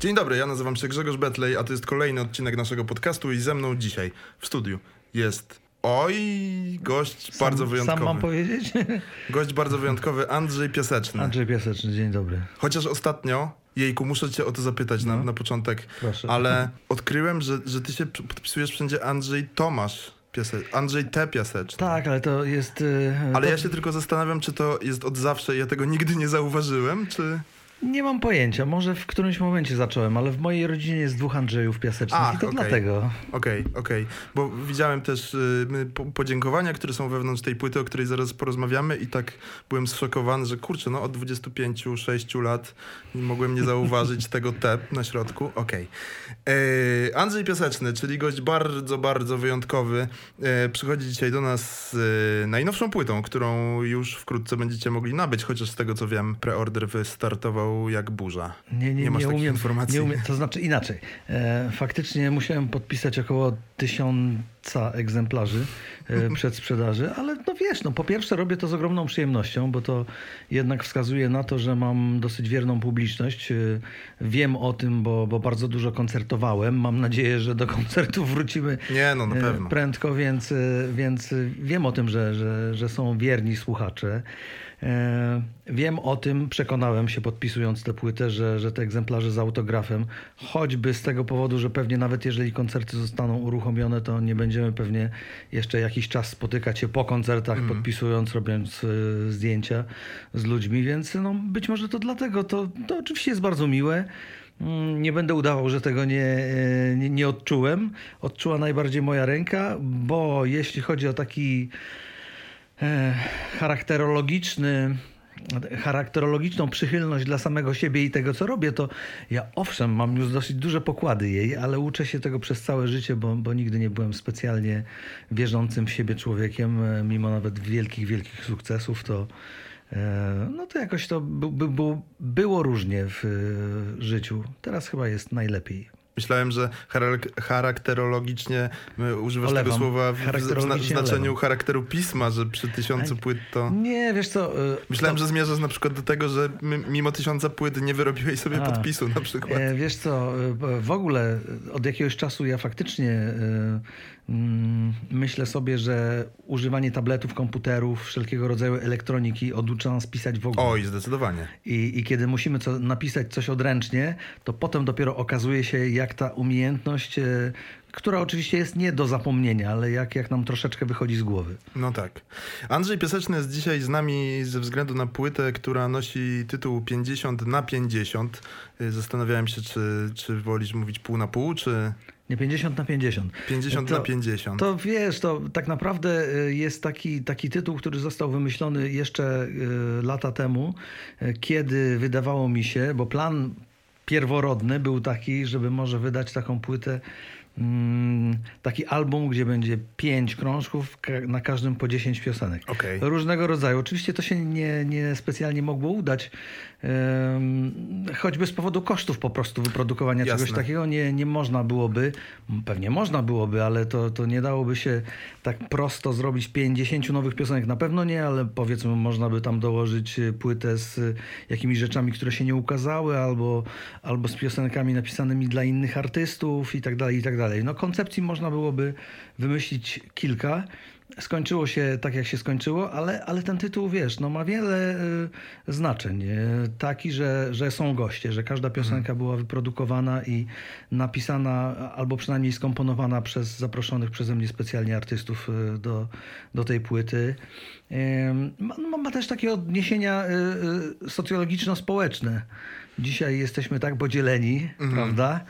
Dzień dobry, ja nazywam się Grzegorz Betlej, a to jest kolejny odcinek naszego podcastu i ze mną dzisiaj w studiu jest oj, gość Sam, bardzo wyjątkowy. Sam mam powiedzieć? Gość bardzo wyjątkowy, Andrzej Piaseczny. Andrzej Piaseczny, dzień dobry. Chociaż ostatnio, jejku, muszę cię o to zapytać na, No. na początek, Proszę. ale odkryłem, że, że ty się podpisujesz wszędzie Andrzej Tomasz Andrzej T. Piaseczny. Tak, ale to jest... y, Ale to ja się tylko zastanawiam, czy to jest od zawsze i ja tego nigdy nie zauważyłem, czy... Nie mam pojęcia, może w którymś momencie zacząłem, ale w mojej rodzinie jest dwóch Andrzejów Piasecznych Ach, i to okej. dlatego. Okej, okej. Bo widziałem też y, po, podziękowania, które są wewnątrz tej płyty, o której zaraz porozmawiamy i tak byłem zszokowany, że kurczę, no od 25-6 lat mogłem nie zauważyć tego T na środku. Okej. E, Andrzej Piaseczny, czyli gość bardzo, bardzo wyjątkowy, e, przychodzi dzisiaj do nas z e, najnowszą płytą, którą już wkrótce będziecie mogli nabyć, chociaż z tego co wiem, preorder wystartował jak burza. Nie, nie, Nie nie, masz takich umiem, informacji? Nie umiem, to znaczy inaczej. E, faktycznie musiałem podpisać około tysiąca egzemplarzy e, przed sprzedaży, ale no wiesz, no po pierwsze robię to z ogromną przyjemnością, bo to jednak wskazuje na to, że mam dosyć wierną publiczność. E, wiem o tym, bo, bo bardzo dużo koncertowałem. Mam nadzieję, że do koncertów wrócimy Nie, no na e, pewno. prędko, więc, e, więc wiem o tym, że, że, że są wierni słuchacze. E, Wiem o tym, przekonałem się podpisując tę płytę, że, że te egzemplarze z autografem, choćby z tego powodu, że pewnie nawet jeżeli koncerty zostaną uruchomione, to nie będziemy pewnie jeszcze jakiś czas spotykać się po koncertach, Mhm. podpisując, robiąc e, zdjęcia z ludźmi, więc no, być może to dlatego. To, to oczywiście jest bardzo miłe. Mm, Nie będę udawał, że tego nie, e, nie, nie odczułem. Odczuła najbardziej moja ręka, bo jeśli chodzi o taki charakterologiczny, charakterologiczną przychylność dla samego siebie i tego, co robię, to ja owszem, mam już dosyć duże pokłady jej, ale uczę się tego przez całe życie, bo, bo nigdy nie byłem specjalnie wierzącym w siebie człowiekiem, e, mimo nawet wielkich, wielkich sukcesów, to e, no to jakoś to by, by, było- różnie w e, życiu. Teraz chyba jest najlepiej. Myślałem, że charak- charakterologicznie y, używasz Olewam. tego słowa w, znaczeniu olewam. charakteru pisma, że przy tysiącu płyt to... Nie, wiesz co... e, Myślałem, to- że zmierzasz na przykład do tego, że mimo tysiąca płyt nie wyrobiłeś sobie A. podpisu na przykład. E, Wiesz co, e, w ogóle od jakiegoś czasu ja faktycznie mm, myślę sobie, że używanie tabletów, komputerów, wszelkiego rodzaju elektroniki oducza nas pisać w ogóle. Oj, zdecydowanie. I, I kiedy musimy co, napisać coś odręcznie, to potem dopiero okazuje się, jak ta umiejętność, e, która oczywiście jest nie do zapomnienia, ale jak, jak nam troszeczkę wychodzi z głowy. No tak. Andrzej Piaseczny jest dzisiaj z nami ze względu na płytę, która nosi tytuł 50 na 50. Y, Zastanawiałem się, czy, czy wolisz mówić pół na pół, czy Nie 50 na 50. 50 To- na 50. To wiesz, to tak naprawdę y, jest taki, taki tytuł, który został wymyślony jeszcze y, lata temu, y, kiedy wydawało mi się, bo plan pierworodny był taki, żeby może wydać taką płytę, mm, taki album, gdzie będzie pięć krążków, na każdym po 10 piosenek. Okej. Różnego rodzaju. Oczywiście to się nie, nie specjalnie mogło udać, choćby z powodu kosztów po prostu wyprodukowania Jasne. czegoś takiego nie, nie można byłoby, pewnie można byłoby, ale to, to nie dałoby się tak prosto zrobić 50 nowych piosenek. Na pewno nie, ale powiedzmy można by tam dołożyć y, płytę z y, jakimiś rzeczami, które się nie ukazały, albo, albo z piosenkami napisanymi dla innych artystów i tak dalej, i tak dalej. No koncepcji można byłoby wymyślić kilka. Skończyło się tak, jak się skończyło, ale, ale ten tytuł, wiesz, no ma wiele y, znaczeń. Y, taki, że, że są goście, że każda piosenka była wyprodukowana i napisana, albo przynajmniej skomponowana przez zaproszonych przeze mnie specjalnie artystów y, do, do tej płyty. Ma, ma, ma też takie odniesienia y, y, socjologiczno-społeczne. Dzisiaj jesteśmy tak podzieleni, prawda?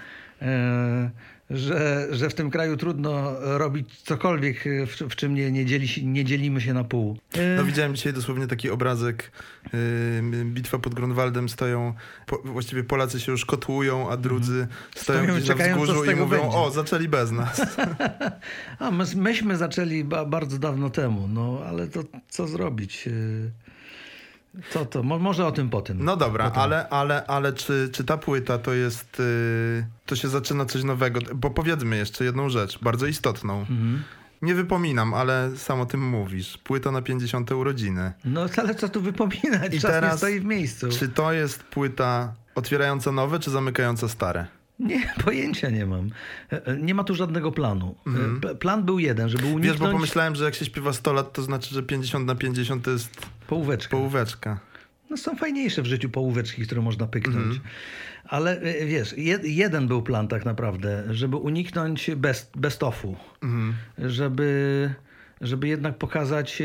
E, że, że w tym kraju trudno robić cokolwiek, w, w czym nie, nie, dzieli, nie dzielimy się na pół. E, No widziałem dzisiaj dosłownie taki obrazek, yy, bitwa pod Grunwaldem, stoją, po, właściwie Polacy się już kotłują, a drudzy stoją, Mhm. Stoją gdzieś na wzgórzu i mówią, będzie. o, zaczęli bez nas. A my, myśmy zaczęli ba, bardzo dawno temu, no ale to co zrobić? E, Co to? Mo, może o tym potem. No dobra, Potem. ale, ale, ale czy, czy ta płyta to jest, yy, to się zaczyna coś nowego? Bo powiedzmy jeszcze jedną rzecz, bardzo istotną. Mhm. Nie wypominam, ale sam o tym mówisz. Płyta na 50 urodziny. No ale co tu wypominać? I Czas teraz- nie stoi w miejscu. Czy to jest płyta otwierająca nowe, czy zamykająca stare? Nie, pojęcia nie mam. E, e, Nie ma tu żadnego planu. P- Plan był jeden, żeby Mhm. Wiesz, bo uniknąć pomyślałem, że jak się śpiewa 100 lat, to znaczy, że 50 na 50 to jest połóweczkę. połóweczka. No są fajniejsze w życiu połóweczki, które można pyknąć. Mhm. Ale wiesz, jed, jeden był plan tak naprawdę, żeby uniknąć best, best-offu. Mhm. Żeby, żeby jednak pokazać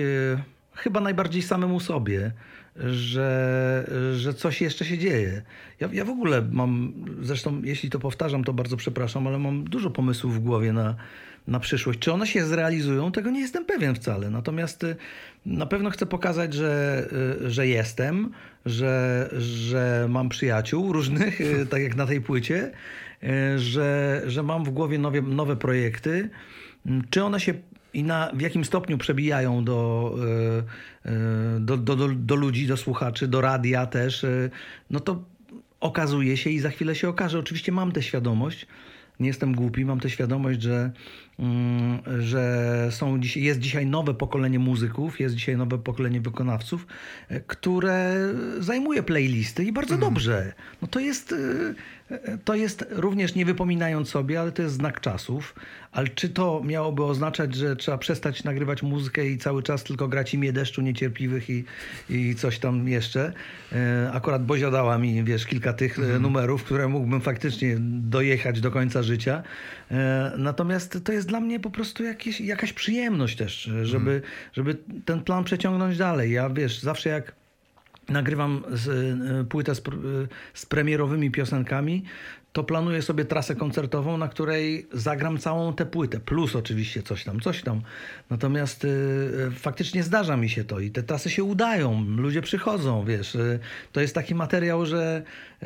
chyba najbardziej samemu sobie, że, że coś jeszcze się dzieje. Ja, ja w ogóle mam, zresztą jeśli to powtarzam, to bardzo przepraszam, ale mam dużo pomysłów w głowie na, na przyszłość. Czy one się zrealizują, tego nie jestem pewien wcale. Natomiast y, na pewno chcę pokazać, że, y, że jestem, że, że mam przyjaciół różnych, y, tak jak na tej płycie, że, że mam w głowie nowe, nowe projekty. Czy one się i na, w jakim stopniu przebijają do, y, y, do, do, do, do ludzi, do słuchaczy, do radia też, y, no to okazuje się i za chwilę się okaże. Oczywiście mam tę świadomość, nie jestem głupi, mam tę świadomość, że, że są dziś, jest dzisiaj nowe pokolenie muzyków, jest dzisiaj nowe pokolenie wykonawców, e, które zajmuje playlisty i bardzo dobrze. No to jest, e, e, to jest również nie wypominając sobie, ale to jest znak czasów. Ale czy to miałoby oznaczać, że trzeba przestać nagrywać muzykę i cały czas tylko grać imię deszczu niecierpliwych i, i coś tam jeszcze? Akurat Bozia dała mi, wiesz, kilka tych e, numerów, które mógłbym faktycznie dojechać do końca życia. E, Natomiast to jest dla mnie po prostu jakieś, jakaś przyjemność też, żeby, żeby ten plan przeciągnąć dalej. Ja, wiesz, zawsze jak nagrywam z, e, płytę z, e, z premierowymi piosenkami, to planuję sobie trasę koncertową, na której zagram całą tę płytę, plus oczywiście coś tam, coś tam. Natomiast y, y, faktycznie zdarza mi się to i te trasy się udają, ludzie przychodzą, wiesz. Y, to jest taki materiał, że y,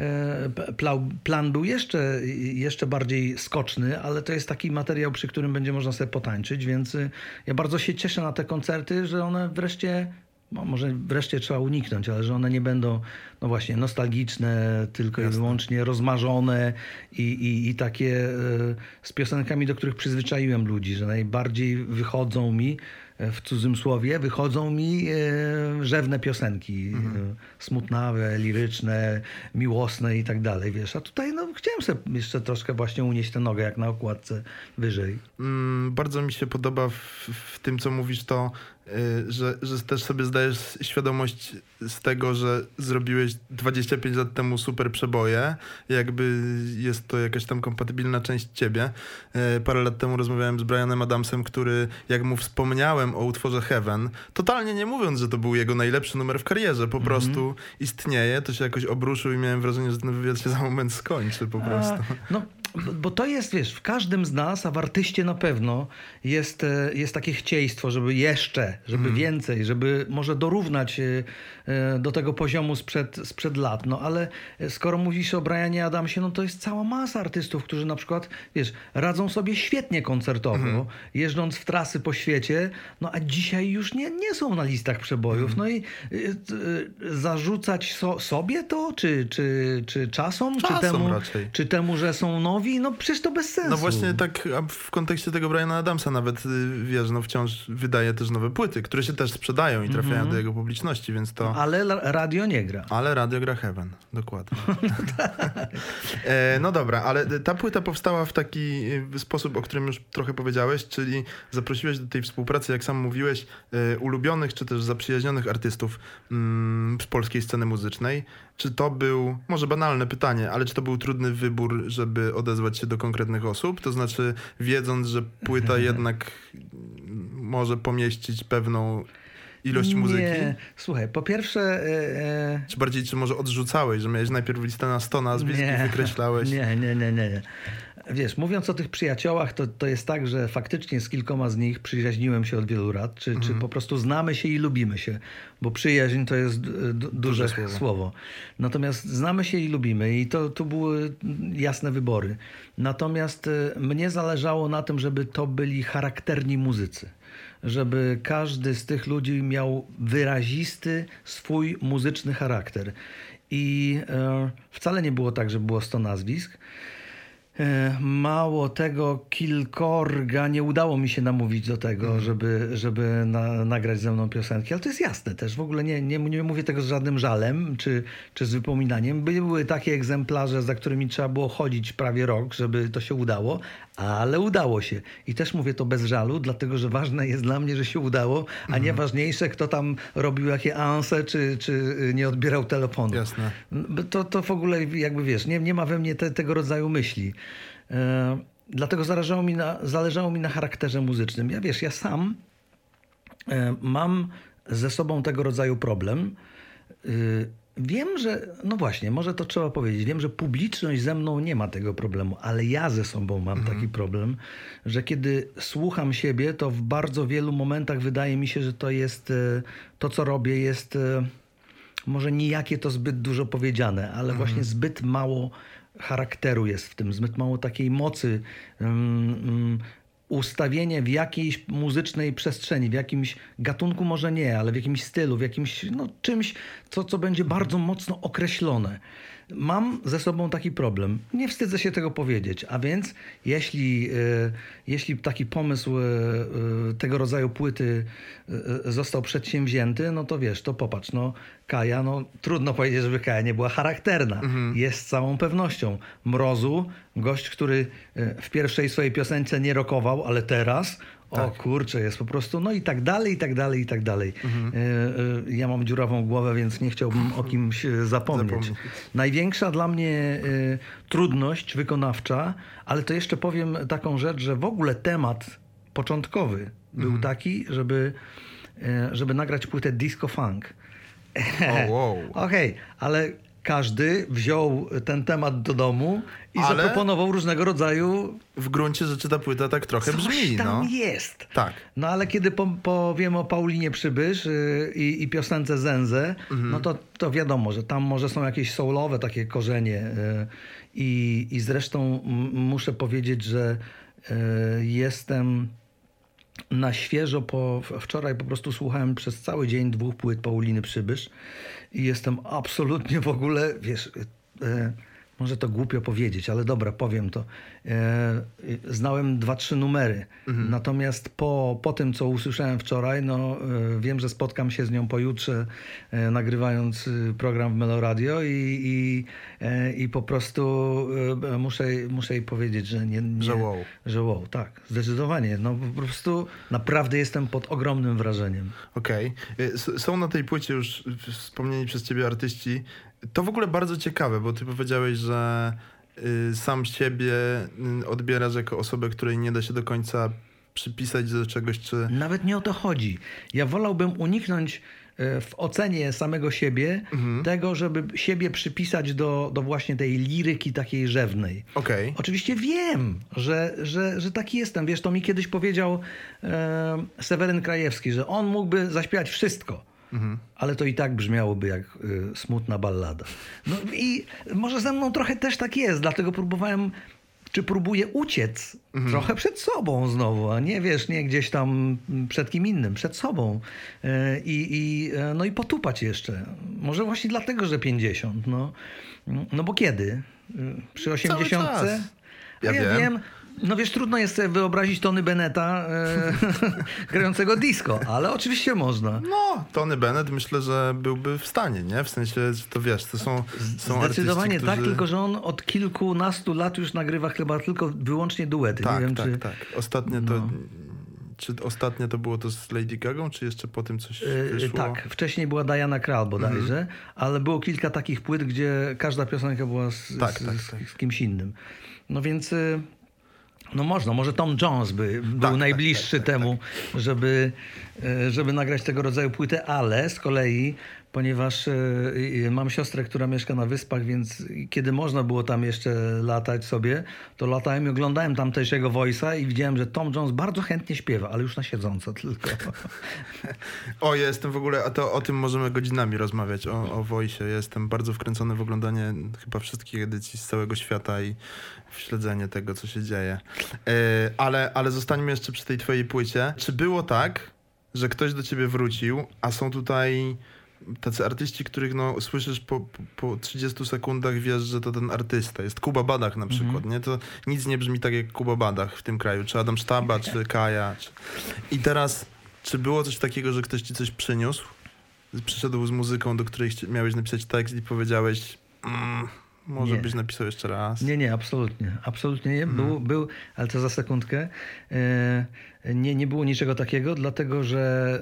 p- plau- plan był jeszcze, jeszcze bardziej skoczny, ale to jest taki materiał, przy którym będzie można sobie potańczyć, więc y, ja bardzo się cieszę na te koncerty, że one wreszcie może wreszcie trzeba uniknąć, ale że one nie będą, no właśnie, nostalgiczne, tylko i wyłącznie rozmarzone i, i, i takie e, z piosenkami, do których przyzwyczaiłem ludzi, że najbardziej wychodzą mi, e, w cudzym słowie, wychodzą mi e, rzewne piosenki, e, smutnawe, liryczne, miłosne i tak dalej, wiesz. A tutaj, no, chciałem sobie jeszcze troszkę właśnie unieść tę nogę, jak na okładce wyżej. Mm, bardzo mi się podoba w, w tym, co mówisz, to, że, że też sobie zdajesz świadomość z tego, że zrobiłeś 25 lat temu super przeboje. Jakby jest to jakaś tam kompatybilna część ciebie. Y, parę lat temu rozmawiałem z Brianem Adamsem, który, jak mu wspomniałem o utworze Heaven, totalnie nie mówiąc, że to był jego najlepszy numer w karierze, po prostu istnieje, to się jakoś obruszył i miałem wrażenie, że ten wywiad się za moment skończy po prostu. A, no, bo- to jest, wiesz, w każdym z nas, a w artyście na pewno, jest, e, jest takie chcieństwo, żeby jeszcze, żeby więcej, żeby może dorównać e, do tego poziomu sprzed, sprzed lat. No ale e, skoro mówisz o Brianie Adamsie, no to jest cała masa artystów, którzy na przykład, wiesz, radzą sobie świetnie koncertowo, jeżdżąc w trasy po świecie, no a dzisiaj już nie, nie są na listach przebojów. No i e, e, zarzucać so, sobie to, czy, czy, czy czasom, czy Czasom temu, raczej. czy temu, że są nowi, no przecież to bez sensu. No właśnie tak w kontekście tego Briana Adamsa nawet, y, wiesz, no wciąż wydaje też nowe płyty, które się też sprzedają i trafiają do jego publiczności, więc to... Ale radio nie gra. Ale radio gra Heaven, dokładnie. e, no dobra, ale ta płyta powstała w taki y, sposób, o którym już trochę powiedziałeś, czyli zaprosiłeś do tej współpracy, jak sam mówiłeś, y, ulubionych czy też zaprzyjaźnionych artystów mm, z polskiej sceny muzycznej. Czy to był, może banalne pytanie, ale czy to był trudny wybór, żeby odezwać się do konkretnych osób? To znaczy, wiedząc, że płyta jednak mm, może pomieścić pewną ilość muzyki? Nie. Słuchaj, po pierwsze... E, e, Czy bardziej, czy może odrzucałeś, że miałeś najpierw listę na 100 nazwisk i wykreślałeś? Nie, nie, nie, nie, nie. Wiesz, mówiąc o tych przyjaciołach, to, to jest tak, że faktycznie z kilkoma z nich przyjaźniłem się od wielu lat, czy, czy Mhm. po prostu znamy się i lubimy się, bo przyjaźń to jest d- d- duże słowo. słowo. Natomiast znamy się i lubimy i to, to były jasne wybory. Natomiast e, mnie zależało na tym, żeby to byli charakterni muzycy. Żeby każdy z tych ludzi miał wyrazisty swój muzyczny charakter. I e, wcale nie było tak, że było 100 nazwisk. E, Mało tego, kilkorga nie udało mi się namówić do tego, żeby, żeby na, nagrać ze mną piosenki, ale to jest jasne też. W ogóle nie, nie, nie mówię tego z żadnym żalem czy, czy z wypominaniem. Były takie egzemplarze, za którymi trzeba było chodzić prawie rok, żeby to się udało, ale udało się. I też mówię to bez żalu, dlatego że ważne jest dla mnie, że się udało, a nie ważniejsze, kto tam robił jakie anse, czy, czy nie odbierał telefonu. Jasne. To, to w ogóle jakby wiesz, nie, nie ma we mnie te, tego rodzaju myśli. E, dlatego zależało mi, na, zależało mi na charakterze muzycznym. Ja wiesz, ja sam e, mam ze sobą tego rodzaju problem. Y, Wiem, że, no właśnie, może to trzeba powiedzieć. Wiem, że publiczność ze mną nie ma tego problemu, ale ja ze sobą mam taki problem, że kiedy słucham siebie, to w bardzo wielu momentach wydaje mi się, że to jest, e, to co robię jest e, może nijakie to zbyt dużo powiedziane, ale właśnie zbyt mało charakteru jest w tym, zbyt mało takiej mocy. mm, mm, Ustawienie w jakiejś muzycznej przestrzeni, w jakimś gatunku może nie, ale w jakimś stylu, w jakimś no, czymś, co, co będzie bardzo mocno określone. Mam ze sobą taki problem. Nie wstydzę się tego powiedzieć. A więc, jeśli, e, jeśli taki pomysł e, e, tego rodzaju płyty został przedsięwzięty, no to wiesz, to popatrz, no Kaja, no trudno powiedzieć, żeby Kaja nie była charakterna. Jest z całą pewnością. Mrozu, gość, który w pierwszej swojej piosence nie rokował, ale teraz o kurczę, jest po prostu, no i tak dalej, i tak dalej, i tak dalej. E, e, Ja mam dziurawą głowę, więc nie chciałbym o kimś e, zapomnieć. Największa dla mnie trudność wykonawcza, ale to jeszcze powiem taką rzecz, że w ogóle temat początkowy był taki, żeby, żeby nagrać płytę disco funk. O, wow. Okej, ale każdy wziął ten temat do domu i Ale- zaproponował różnego rodzaju. W gruncie rzeczy ta płyta tak trochę Coś brzmi, tam no. jest. Tak. No ale kiedy po, powiem o Paulinie Przybysz yy, i, i piosence Zenzę, Mhm. no to, to wiadomo, że tam może są jakieś soulowe takie korzenie. Yy, i, I zresztą muszę powiedzieć, że yy, jestem na świeżo po wczoraj po prostu słuchałem przez cały dzień dwóch płyt Pauliny Przybysz i jestem absolutnie w ogóle, wiesz, e, może to głupio powiedzieć, ale dobra, powiem to. E, znałem dwa, trzy numery. Natomiast po, po tym, co usłyszałem wczoraj, no e, wiem, że spotkam się z nią pojutrze, e, nagrywając e, program w Meloradio i, i, e, i po prostu muszę, muszę jej powiedzieć, że nie, nie Że wow. że wow, tak, zdecydowanie. No po prostu naprawdę jestem pod ogromnym wrażeniem. Okej. Y, S- Są na tej płycie już wspomnieni przez ciebie artyści. To w ogóle bardzo ciekawe, bo ty powiedziałeś, że y, sam siebie y, odbierasz jako osobę, której nie da się do końca przypisać do czegoś, czy... Nawet nie o to chodzi. Ja wolałbym uniknąć e, w ocenie samego siebie tego, żeby siebie przypisać do, do właśnie tej liryki takiej rzewnej. Okej. Oczywiście wiem, że, że, że taki jestem. Wiesz, to mi kiedyś powiedział e, Seweryn Krajewski, że on mógłby zaśpiewać wszystko. Ale to i tak brzmiałoby jak y, smutna ballada. No i może ze mną trochę też tak jest, dlatego próbowałem, czy próbuję uciec trochę przed sobą znowu, a nie wiesz, nie gdzieś tam przed kim innym, przed sobą. E, I, i, e, no i potupać jeszcze. Może właśnie dlatego, że 50. No, no bo kiedy? Y, Przy 80? czas. Ja A ja wiem. wiem. No wiesz, trudno jest sobie wyobrazić Tony Beneta e, grającego disco, ale oczywiście można. No, Tony Bennett myślę, że byłby w stanie, nie? W sensie, że to wiesz, to są, są Zdecydowanie artyści, tak, którzy... tylko że on od kilkunastu lat już nagrywa chyba tylko wyłącznie duety. Tak, Nie wiem, tak, czy... tak. Ostatnie to... No. Czy ostatnie to było to z Lady Gagą, czy jeszcze po tym coś E, wyszło? Tak, wcześniej była Diana Krall bodajże, ale było kilka takich płyt, gdzie każda piosenka była z, Tak, z, tak, tak. z kimś innym. No więc e, no można, może Tom Jones by był tak, najbliższy temu, Żeby, e, żeby nagrać tego rodzaju płytę, ale z kolei, ponieważ e, mam siostrę, która mieszka na wyspach, więc kiedy można było tam jeszcze latać sobie, to latałem i oglądałem tamtejszego voice'a i widziałem, że Tom Jones bardzo chętnie śpiewa, ale już na siedząco tylko. O, ja jestem w ogóle, a to o tym możemy godzinami rozmawiać, o, o Wojsie. Ja jestem bardzo wkręcony w oglądanie chyba wszystkich edycji z całego świata i w śledzenie tego, co się dzieje. E, ale, ale zostańmy jeszcze przy tej twojej płycie. Czy było tak, że ktoś do ciebie wrócił, a są tutaj tacy artyści, których no, słyszysz po, po, po 30 sekundach, wiesz, że to ten artysta. Jest Kuba Badach na przykład, nie? To nic nie brzmi tak jak Kuba Badach w tym kraju. Czy Adam Sztaba, czy Kaja. Czy... I teraz, czy było coś takiego, że ktoś ci coś przyniósł? Przyszedł z muzyką, do której miałeś napisać tekst i powiedziałeś mm, może Nie. byś napisał jeszcze raz. Nie, nie, absolutnie. Absolutnie nie. Był, był ale to za sekundkę. E, Nie, nie było niczego takiego, dlatego że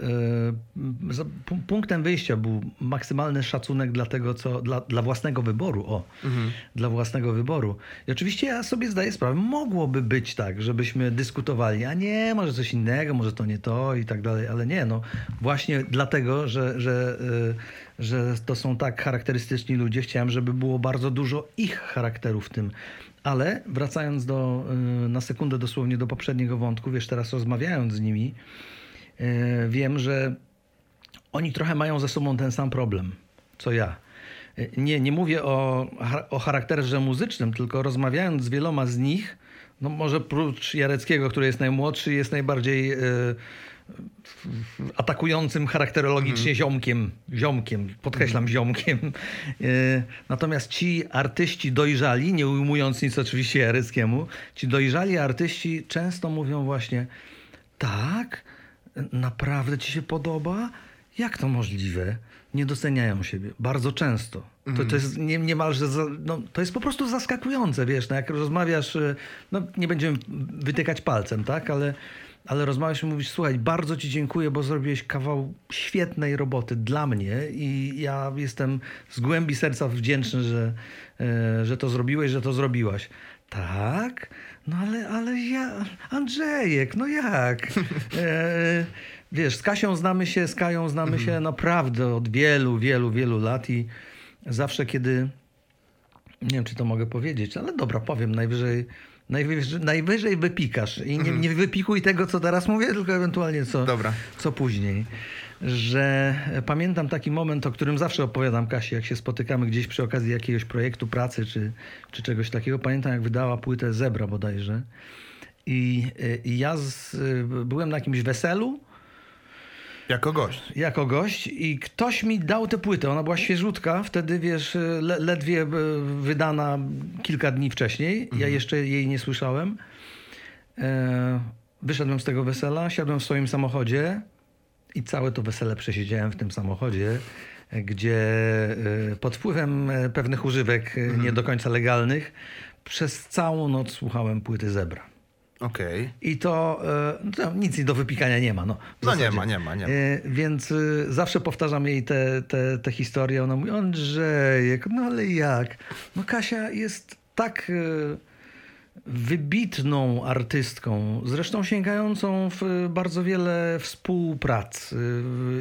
pu- punktem wyjścia był maksymalny szacunek dla tego, co dla, dla własnego wyboru. O, Mhm. dla własnego wyboru. I oczywiście ja sobie zdaję sprawę, mogłoby być tak, żebyśmy dyskutowali, a nie, może coś innego, może to nie to i tak dalej, ale nie, no właśnie dlatego, że, że, y, że to są tak charakterystyczni ludzie, chciałem, żeby było bardzo dużo ich charakteru w tym. Ale wracając do, y, na sekundę dosłownie do poprzedniego wątku, wiesz, teraz rozmawiając z nimi, y, wiem, że oni trochę mają ze sobą ten sam problem, co ja. Nie, nie mówię o, o charakterze muzycznym, tylko rozmawiając z wieloma z nich, no może prócz Jareckiego, który jest najmłodszy, jest najbardziej atakującym charakterologicznie ziomkiem, ziomkiem, podkreślam ziomkiem. E, natomiast ci artyści dojrzali, nie ujmując nic oczywiście Jareckiemu, ci dojrzali artyści często mówią właśnie tak, naprawdę ci się podoba? Jak to możliwe? Nie doceniają siebie. Bardzo często. To, to jest nie, niemalże, za, no, to jest po prostu zaskakujące, wiesz, no, jak rozmawiasz, y, no nie będziemy wytykać palcem, tak, ale, ale rozmawiasz i mówisz, słuchaj, bardzo ci dziękuję, bo zrobiłeś kawał świetnej roboty dla mnie i ja jestem z głębi serca wdzięczny, że, e, że to zrobiłeś, że to zrobiłaś. Tak? No ale, ale ja, Andrzejek, no jak? E, wiesz, z Kasią znamy się, z Kają znamy się naprawdę od wielu, wielu, wielu lat i zawsze kiedy, nie wiem czy to mogę powiedzieć, ale dobra, powiem, najwyżej, najwyżej, najwyżej wypikasz i nie, nie wypikuj tego, co teraz mówię, tylko ewentualnie co, Dobra. co później. Że pamiętam taki moment, o którym zawsze opowiadam Kasi, jak się spotykamy gdzieś przy okazji jakiegoś projektu pracy czy, czy czegoś takiego. Pamiętam, jak wydała płytę Zebra bodajże. I, i ja z, byłem na jakimś weselu Jako gość. jako gość i ktoś mi dał tę płytę. Ona była świeżutka, wtedy wiesz, le, ledwie e, wydana kilka dni wcześniej. Ja jeszcze jej nie słyszałem. E, wyszedłem z tego wesela, siadłem w swoim samochodzie i całe to wesele przesiedziałem w tym samochodzie, gdzie e, pod wpływem e, pewnych używek nie do końca legalnych przez całą noc słuchałem płyty Zebra. Okej. I to, e, no, nic do wypikania nie ma. No, No nie ma, nie ma, nie ma. E, Więc e, zawsze powtarzam jej te, te, te historie. Ona mówi, Andrzejek, no ale jak? No Kasia jest tak wybitną artystką, zresztą sięgającą w bardzo wiele współprac e,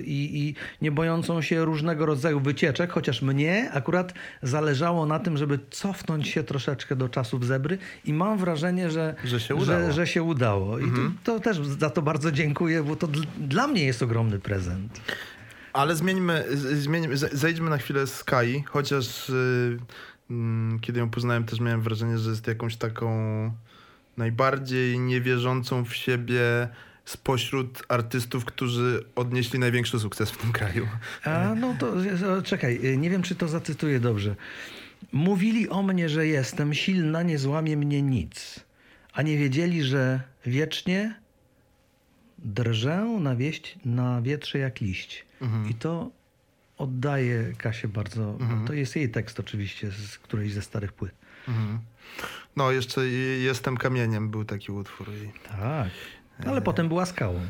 i, i nie bojącą się różnego rodzaju wycieczek, chociaż mnie akurat zależało na tym, żeby cofnąć się troszeczkę do czasów zebry i mam wrażenie, że, Że się udało. że, że się udało. I to, to też za to bardzo dziękuję, bo to dl- dla mnie jest ogromny prezent. Ale zmieńmy, zmieńmy, ze- zejdźmy na chwilę z Kai, chociaż y, mm, kiedy ją poznałem też miałem wrażenie, że jest jakąś taką najbardziej niewierzącą w siebie spośród artystów, którzy odnieśli największy sukces w tym kraju. A no to czekaj, e, nie wiem czy to zacytuję dobrze. Mówili o mnie, że jestem silna, nie złamie mnie nic. A nie wiedzieli, że wiecznie drżę na, wieść, na wietrze jak liść. I to oddaje Kasie bardzo. To jest jej tekst oczywiście z którejś ze starych płyt. Mhm. No, jeszcze Jestem kamieniem był taki utwór. I... Tak. Ale potem była skałą.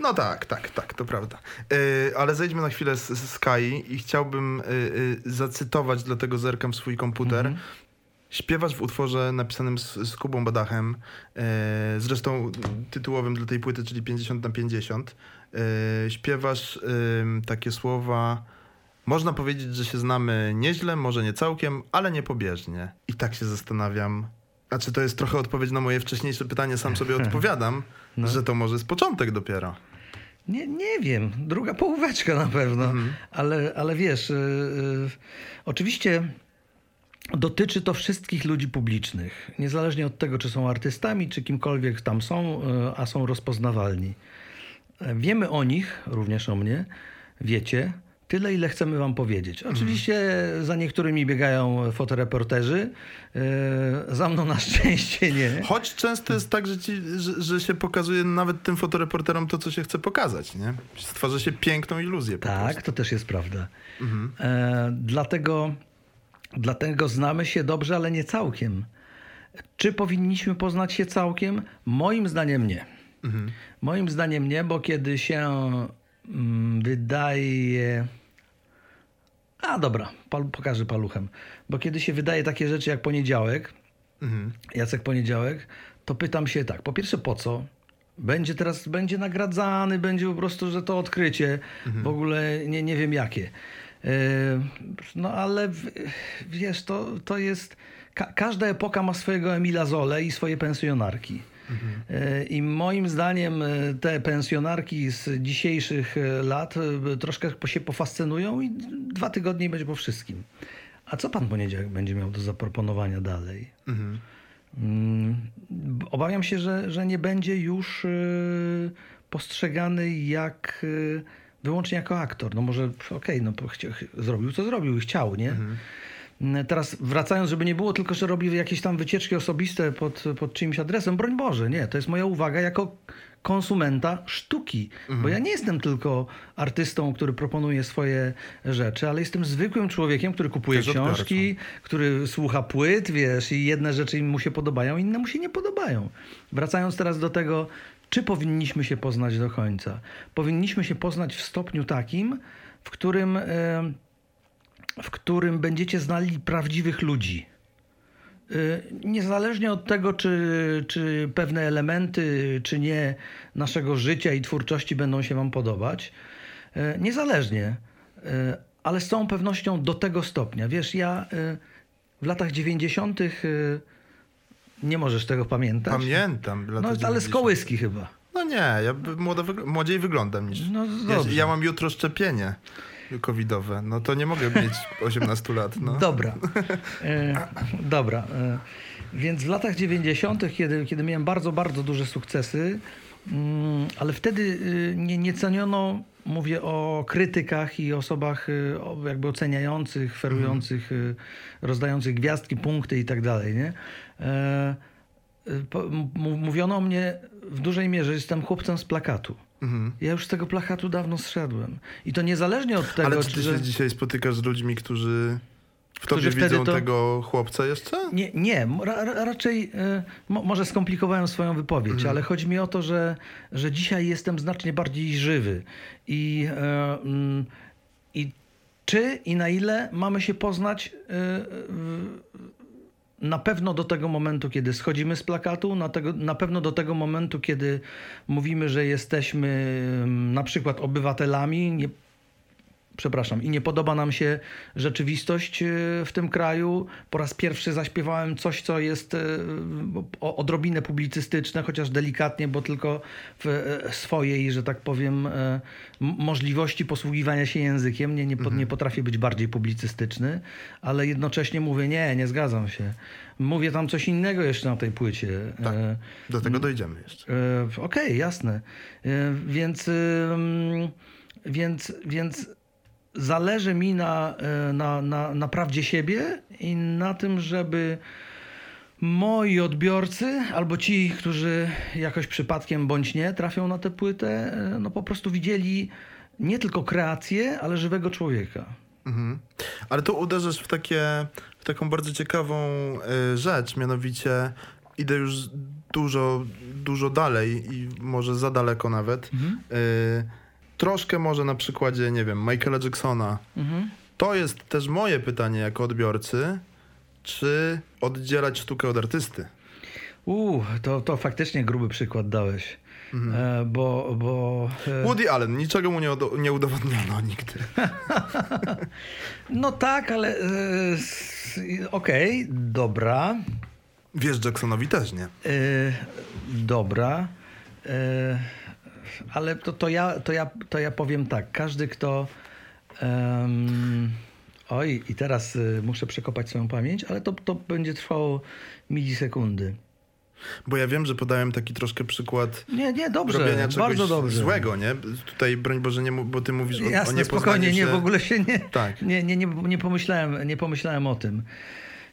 No tak, tak, tak, to prawda. Yy, ale zejdźmy na chwilę z, z Kai i chciałbym yy, zacytować, dlatego zerkam w swój komputer. Śpiewasz w utworze napisanym z, z Kubą Badachem, zresztą tytułowym dla tej płyty, czyli 50 na 50. Yy, śpiewasz takie słowa. Można powiedzieć, że się znamy nieźle, może nie całkiem, ale nie pobieżnie. I tak się zastanawiam. Znaczy, to jest trochę odpowiedź na moje wcześniejsze pytanie, sam sobie odpowiadam, że to może jest początek dopiero. Nie, nie wiem, druga połóweczka na pewno, ale, ale wiesz, yy, yy, oczywiście dotyczy to wszystkich ludzi publicznych, niezależnie od tego, czy są artystami, czy kimkolwiek tam są, yy, a są rozpoznawalni. Wiemy o nich, również o mnie, wiecie, Tyle, ile chcemy wam powiedzieć. Oczywiście za niektórymi biegają fotoreporterzy, e, za mną na szczęście nie. Choć często jest tak, że, ci, że, że się pokazuje nawet tym fotoreporterom to, co się chce pokazać, nie? Stwarza się piękną iluzję po Tak, to też jest prawda. E, dlatego, dlatego znamy się dobrze, ale nie całkiem. Czy powinniśmy poznać się całkiem? Moim zdaniem nie. Moim zdaniem nie, bo kiedy się mm, wydaje. A dobra, pal, pokażę paluchem. Bo kiedy się wydaje takie rzeczy jak poniedziałek, Mhm. Jacek Poniedziałek, to pytam się tak, po pierwsze po co? Będzie teraz, będzie nagradzany, będzie po prostu, że to odkrycie, w ogóle nie, nie wiem jakie. Yy, No ale w- wiesz, to, to jest, ka- każda epoka ma swojego Emila Zole i swoje pensjonarki. Yy, I moim zdaniem yy, te pensjonarki z dzisiejszych yy, lat troszkę się pofascynują i dwa tygodnie będzie po wszystkim. A co pan poniedziałek będzie miał do zaproponowania dalej? Mhm. Mm, Obawiam się, że, że nie będzie już postrzegany jak wyłącznie jako aktor. No może okej, no chcia- ch- zrobił co zrobił i chciał, nie? Mm, Teraz wracając, żeby nie było tylko, że robi jakieś tam wycieczki osobiste pod, pod czyimś adresem, broń Boże, nie. To jest moja uwaga jako konsumenta sztuki. Bo ja nie jestem tylko artystą, który proponuje swoje rzeczy, ale jestem zwykłym człowiekiem, który kupuje Też odbiorcą. książki, który słucha płyt, wiesz, i jedne rzeczy mu się podobają, inne mu się nie podobają. Wracając teraz do tego, czy powinniśmy się poznać do końca? Powinniśmy się poznać w stopniu takim, w którym, e, w którym będziecie znali prawdziwych ludzi. Y, Niezależnie od tego, czy, czy pewne elementy, czy nie naszego życia i twórczości będą się Wam podobać, y, niezależnie, y, ale z całą pewnością do tego stopnia. Wiesz, ja w latach 90. y, nie możesz tego pamiętać. Pamiętam. lata No, ale z 90. kołyski chyba. No nie, ja młodo młodziej wyglądam niż... No ja, ja mam jutro szczepienie covidowe, no to nie mogę mieć 18 lat, no. Dobra. E, dobra. E, więc w latach 90., kiedy, kiedy miałem bardzo, bardzo duże sukcesy, mm, ale wtedy y, nie, nie ceniono, mówię o krytykach i osobach y, jakby oceniających, ferujących, y, rozdających gwiazdki, punkty i tak dalej, nie? E, Mówiono o mnie w dużej mierze, że jestem chłopcem z plakatu. Mhm. Ja już z tego plakatu dawno zszedłem. I to niezależnie od tego, Ale czy ty że... się dzisiaj spotykasz z ludźmi, którzy w tobie widzą to- tego chłopca jeszcze? Nie, nie ra, ra, raczej y, mo, może skomplikowałem swoją wypowiedź, ale chodzi mi o to, że, że dzisiaj jestem znacznie bardziej żywy. I, mm, I czy i na ile mamy się poznać y, y, na pewno do tego momentu, kiedy schodzimy z plakatu, na, tego, na pewno do tego momentu, kiedy mówimy, że jesteśmy mm, na przykład obywatelami, nie, przepraszam, i nie podoba nam się rzeczywistość e, w tym kraju. Po raz pierwszy zaśpiewałem coś, co jest o- odrobinę publicystyczne, chociaż delikatnie, bo tylko w e, swojej, że tak powiem, możliwości posługiwania się językiem. Nie, nie, po- nie potrafię być bardziej publicystyczny, ale jednocześnie mówię, nie, nie zgadzam się. Mówię tam coś innego jeszcze na tej płycie. Tak. Do tego dojdziemy jeszcze. Okej, jasne. E, Więc, więc, więc zależy mi na, e, na, na, na prawdzie siebie i na tym, żeby moi odbiorcy albo ci, którzy jakoś przypadkiem bądź nie trafią na tę płytę, e, no po prostu widzieli nie tylko kreację, ale żywego człowieka. Mhm. Ale tu uderzasz w, takie, w taką bardzo ciekawą y, rzecz, mianowicie idę już dużo, dużo dalej i może za daleko nawet. Y, troszkę może na przykładzie, nie wiem, Michaela Jacksona. Mhm. To jest też moje pytanie jako odbiorcy, czy oddzielać sztukę od artysty? Uuu, to, to faktycznie gruby przykład dałeś. E, bo, bo e, Woody Allen, niczego mu nie, nie udowodniono nigdy. No tak, ale e, okej, dobra, Wiesz, Jacksonowi też nie. e, dobra, e, ale to, to, ja, to, ja, to ja powiem tak, każdy kto em, oj i teraz e, muszę przekopać swoją pamięć, ale to, to będzie trwało milisekundy. Bo ja wiem, że podałem taki troszkę przykład Nie, nie, dobrze, robienia czegoś bardzo dobrze. złego, nie? Tutaj, broń Boże, nie, bo ty mówisz o, o Jasne, niepoznaniu spokojnie, nie, się... w ogóle się nie, Tak. nie, nie, nie, nie, pomyślałem, nie pomyślałem o tym.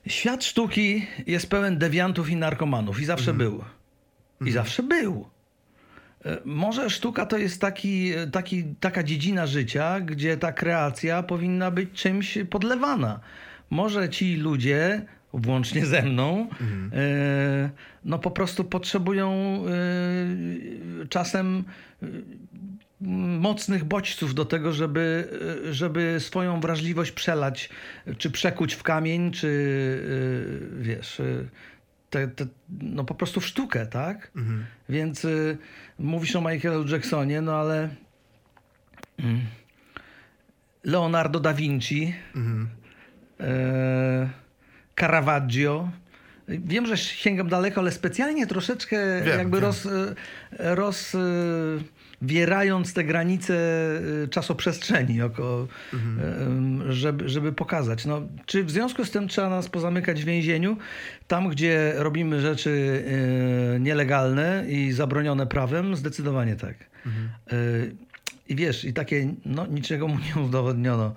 Świat sztuki jest pełen dewiantów i narkomanów i zawsze był. I zawsze był. E, Może sztuka to jest taki, taki, taka dziedzina życia, gdzie ta kreacja powinna być czymś podlewana. Może ci ludzie, włącznie ze mną, e, no po prostu potrzebują e, czasem mocnych bodźców do tego, żeby, żeby swoją wrażliwość przelać, czy przekuć w kamień, czy wiesz, te, te, no po prostu w sztukę, tak? Więc y, mówisz o Michaelu Jacksonie, no ale mm, Leonardo da Vinci, e, Caravaggio. Wiem, że sięgam daleko, ale specjalnie troszeczkę Wiem, jakby wiem. roz, roz e, wierając te granice e, czasoprzestrzeni, oko, e, żeby, żeby pokazać. No, czy w związku z tym trzeba nas pozamykać w więzieniu, tam gdzie robimy rzeczy nielegalne i zabronione prawem? Zdecydowanie tak. E, I wiesz, i takie, no niczego mu nie udowodniono,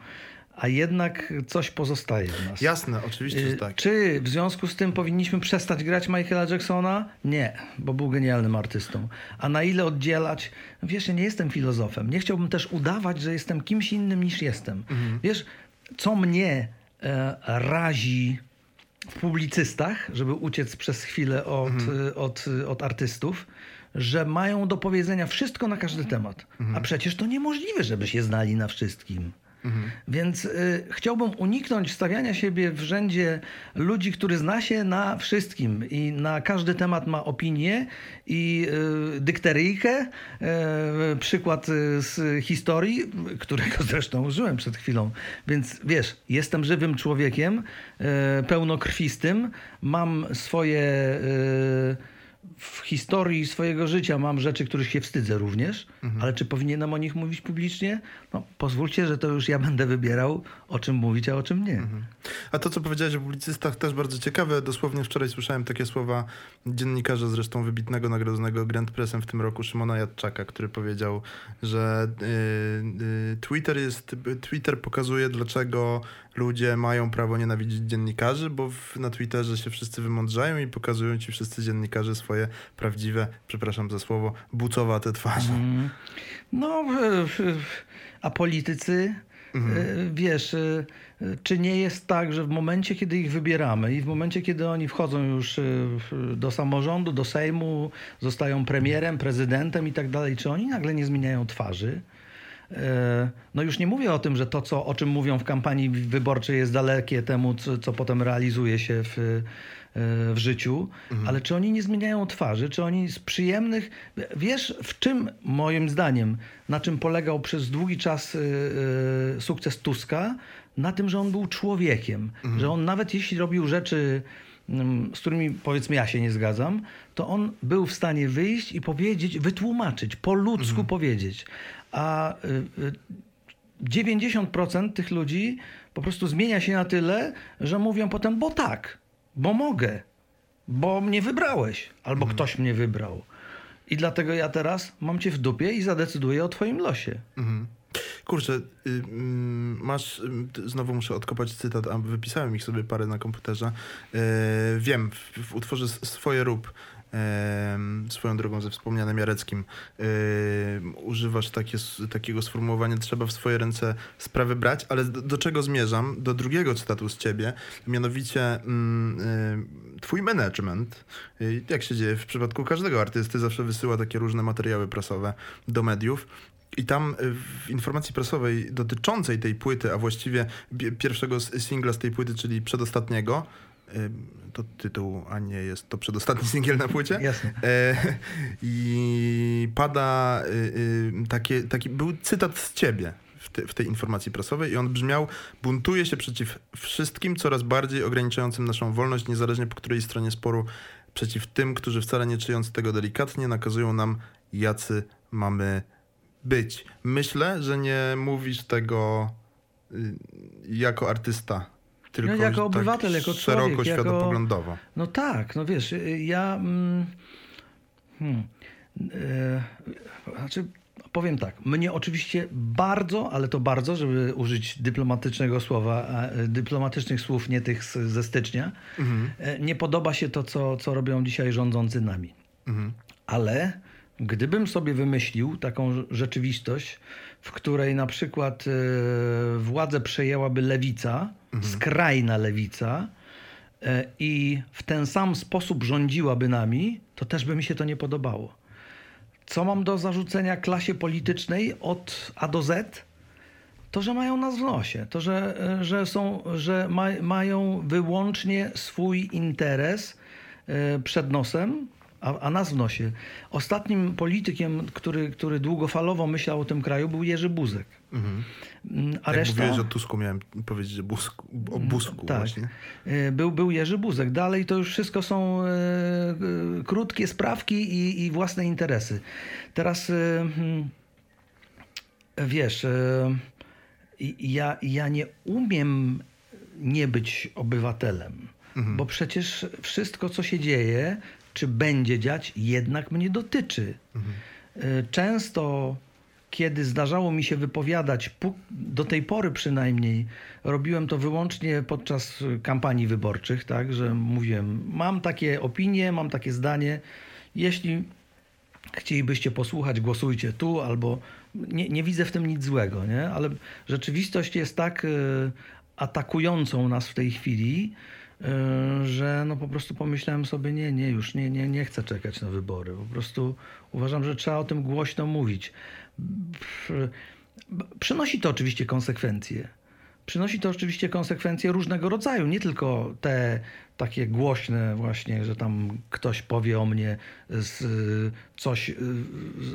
a jednak coś pozostaje w nas. Jasne, oczywiście, że Y, tak. Czy w związku z tym powinniśmy przestać grać Michaela Jacksona? Nie, bo był genialnym artystą. A na ile oddzielać? Wiesz, ja nie jestem filozofem. Nie chciałbym też udawać, że jestem kimś innym niż jestem. Wiesz, co mnie e, razi w publicystach, żeby uciec przez chwilę od, y, od, y, od artystów, że mają do powiedzenia wszystko na każdy temat. A przecież to niemożliwe, żeby się znali na wszystkim. Więc y, chciałbym uniknąć stawiania siebie w rzędzie ludzi, który zna się na wszystkim i na każdy temat ma opinię i y, dykteryjkę. Y, przykład y, z historii, którego zresztą użyłem przed chwilą. Więc wiesz, jestem żywym człowiekiem, y, pełnokrwistym, mam swoje. Y, w historii swojego życia mam rzeczy, których się wstydzę również, ale czy powinienem o nich mówić publicznie? No, pozwólcie, że to już ja będę wybierał, o czym mówić, a o czym nie. A to, co powiedziałeś o publicystach, też bardzo ciekawe. Dosłownie wczoraj słyszałem takie słowa dziennikarza, zresztą wybitnego, nagrodzonego Grand Pressem w tym roku, Szymona Jadczaka, który powiedział, że y, y, Twitter jest, Twitter pokazuje, dlaczego ludzie mają prawo nienawidzić dziennikarzy, bo w, na Twitterze się wszyscy wymądrzają i pokazują ci wszyscy dziennikarze swoje prawdziwe, przepraszam za słowo, bucowate twarze. Mm. No, a politycy, e, wiesz, e, czy nie jest tak, że w momencie, kiedy ich wybieramy i w momencie, kiedy oni wchodzą już e, do samorządu, do Sejmu, zostają premierem, prezydentem i tak dalej, czy oni nagle nie zmieniają twarzy? E, No już nie mówię o tym, że to, co, o czym mówią w kampanii wyborczej jest dalekie temu, co, co potem realizuje się w, e, w życiu, ale czy oni nie zmieniają twarzy, czy oni z przyjemnych... Wiesz, w czym moim zdaniem, na czym polegał przez długi czas e, sukces Tuska? Na tym, że on był człowiekiem, że on nawet jeśli robił rzeczy mm, z którymi powiedzmy ja się nie zgadzam, to on był w stanie wyjść i powiedzieć, wytłumaczyć, po ludzku powiedzieć. A y, y, 90% tych ludzi po prostu zmienia się na tyle, że mówią potem, bo tak, bo mogę, bo mnie wybrałeś, albo ktoś mnie wybrał. I dlatego ja teraz mam cię w dupie i zadecyduję o twoim losie. Mhm. Kurczę, y, mm, masz, t- znowu muszę odkopać cytat, a wypisałem ich sobie parę na komputerze. E, wiem, w, w utworze Swoje rób, swoją drogą ze wspomnianym Jareckim, używasz takie, takiego sformułowania, trzeba w swoje ręce sprawy brać, ale do, do czego zmierzam? Do drugiego cytatu z ciebie, mianowicie mm, twój management, y, jak się dzieje w przypadku każdego artysty, zawsze wysyła takie różne materiały prasowe do mediów. I tam y, w informacji prasowej dotyczącej tej płyty, a właściwie pi- pierwszego singla z tej płyty, czyli przedostatniego, to tytuł, a nie jest to przedostatni singiel na płycie. Jasne. E, I pada y, y, takie, taki, był cytat z ciebie w, te, w tej informacji prasowej i on brzmiał buntuje się przeciw wszystkim coraz bardziej ograniczającym naszą wolność, niezależnie po której stronie sporu, przeciw tym, którzy wcale nie czując tego delikatnie nakazują nam, jacy mamy być. Myślę, że nie mówisz tego y, jako artysta tylko No, jako tak obywatel, jako szeroko człowiek, jako- światopoglądowo. No tak, no wiesz, y, ja. Mm, hmm, e, znaczy, powiem tak. Mnie oczywiście bardzo, ale to bardzo, żeby użyć dyplomatycznego słowa, e, dyplomatycznych słów, nie tych z, ze stycznia, e, nie podoba się to, co, co robią dzisiaj rządzący nami. Mhm. Ale gdybym sobie wymyślił taką rzeczywistość, w której na przykład e, władzę przejęłaby lewica, skrajna lewica, e, i w ten sam sposób rządziłaby nami, to też by mi się to nie podobało. Co mam do zarzucenia klasie politycznej od A do Z? To, że mają nas w nosie, to, że, e, że, są, że ma, mają wyłącznie swój interes przed nosem, a, a nas w nosie. Ostatnim politykiem, który, który długofalowo myślał o tym kraju, był Jerzy Buzek. Mhm. Mm, A Jak reszta... mówiłeś o Tusku, miałem powiedzieć że Busku, o Busku Tak. właśnie. E, Był, był Jerzy Buzek. Dalej to już wszystko są e, e, krótkie sprawki i, i własne interesy. Teraz e, hmm, wiesz, e, ja, ja nie umiem nie być obywatelem, bo przecież wszystko, co się dzieje, czy będzie dziać, jednak mnie dotyczy. E, Często, kiedy zdarzało mi się wypowiadać, do tej pory przynajmniej, robiłem to wyłącznie podczas kampanii wyborczych, tak, że mówiłem, mam takie opinie, mam takie zdanie, jeśli chcielibyście posłuchać, głosujcie tu, albo nie, nie widzę w tym nic złego, nie? ale rzeczywistość jest tak y, atakującą nas w tej chwili, że no po prostu pomyślałem sobie, nie, nie, już nie, nie, nie chcę czekać na wybory. Po prostu uważam, że trzeba o tym głośno mówić. Przynosi to oczywiście konsekwencje. Przynosi to oczywiście konsekwencje różnego rodzaju, nie tylko te takie głośne właśnie, że tam ktoś powie o mnie z, coś y,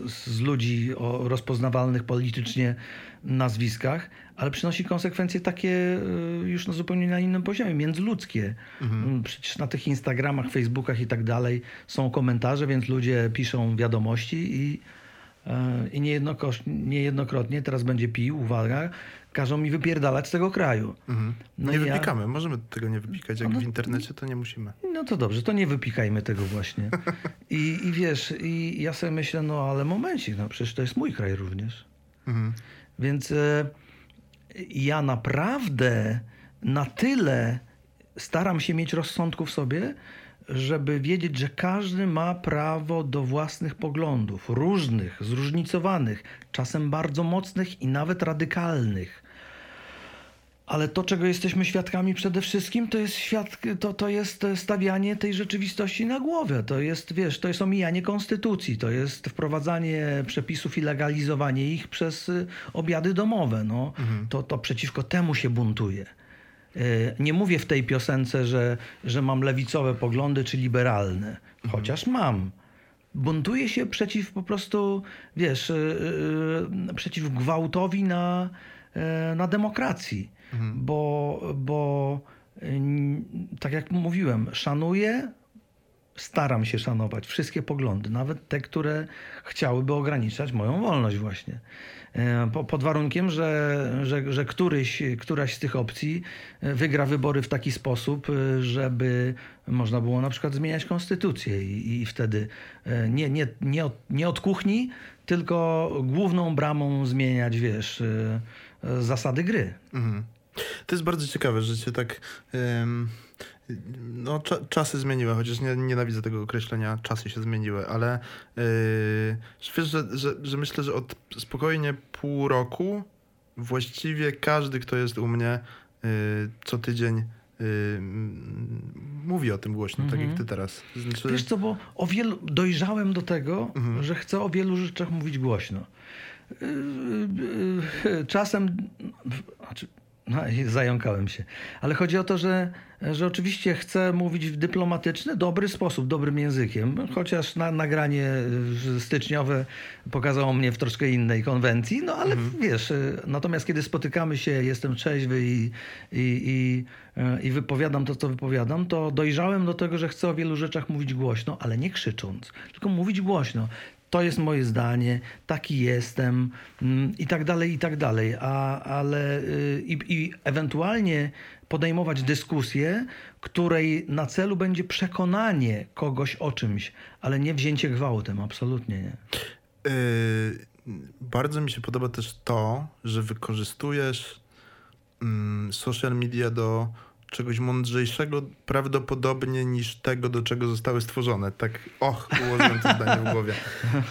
z, ludzi o rozpoznawalnych politycznie nazwiskach, ale przynosi konsekwencje takie y, już na zupełnie na innym poziomie, międzyludzkie. Mm, Przecież na tych Instagramach, Facebookach i tak dalej są komentarze, więc ludzie piszą wiadomości i, e, i niejednokrotnie teraz będzie pił, uwaga, każą mi wypierdalać z tego kraju. Mhm. No nie i ja- wypikamy, możemy tego nie wypikać. Jak No, w internecie, to nie musimy. No to dobrze, to nie wypikajmy tego właśnie. I, I wiesz, i ja sobie myślę, no ale momencik, no przecież to jest mój kraj również. Mhm. Więc e, ja naprawdę na tyle staram się mieć rozsądku w sobie, żeby wiedzieć, że każdy ma prawo do własnych poglądów, różnych, zróżnicowanych, czasem bardzo mocnych i nawet radykalnych. Ale to, czego jesteśmy świadkami przede wszystkim, to jest, świadk, to, to jest stawianie tej rzeczywistości na głowę. To jest, wiesz, to jest omijanie konstytucji, to jest wprowadzanie przepisów i legalizowanie ich przez y, obiady domowe. No, to, to przeciwko temu się buntuje. Y, Nie mówię w tej piosence, że, że mam lewicowe poglądy czy liberalne, chociaż mam. Buntuję się przeciw po prostu, wiesz, y, przeciw gwałtowi na, na demokracji. Bo, bo y, tak jak mówiłem, szanuję, staram się szanować wszystkie poglądy, nawet te, które chciałyby ograniczać moją wolność właśnie. E, Po, pod warunkiem, że, że, że któryś, któraś z tych opcji e, wygra wybory w taki sposób, e, żeby można było na przykład zmieniać konstytucję i, i wtedy e, nie, nie, nie, od, nie od kuchni, tylko główną bramą zmieniać, wiesz, e, e, zasady gry. Mhm. To jest bardzo ciekawe, że się tak. em, no, cza, czasy zmieniły, chociaż nie, nienawidzę tego określenia, czasy się zmieniły, ale yy, wiesz, że, że, że myślę, że od spokojnie pół roku właściwie każdy, kto jest u mnie yy, co tydzień yy, mm, mówi o tym głośno, tak Mhm. jak ty teraz. Znaczy, Wiesz co, bo o wielu, dojrzałem do tego, Mhm. że chcę o wielu rzeczach mówić głośno. Czasem, znaczy, no, zająkałem się, ale chodzi o to, że, że oczywiście chcę mówić w dyplomatyczny, dobry sposób, dobrym językiem, chociaż na, nagranie styczniowe pokazało mnie w troszkę innej konwencji, no ale wiesz, yy, natomiast kiedy spotykamy się, jestem trzeźwy i, i, i, i wypowiadam to, co wypowiadam, to dojrzałem do tego, że chcę o wielu rzeczach mówić głośno, ale nie krzycząc, tylko mówić głośno. To jest moje zdanie, taki jestem mm, i tak dalej, i tak dalej. A, ale y, i, i ewentualnie podejmować dyskusję, której na celu będzie przekonanie kogoś o czymś, ale nie wzięcie gwałtem, absolutnie nie. Yy, bardzo mi się podoba też to, że wykorzystujesz mm, social media do czegoś mądrzejszego prawdopodobnie niż tego, do czego zostały stworzone. Tak, och, ułożyłem to zdanie w głowie.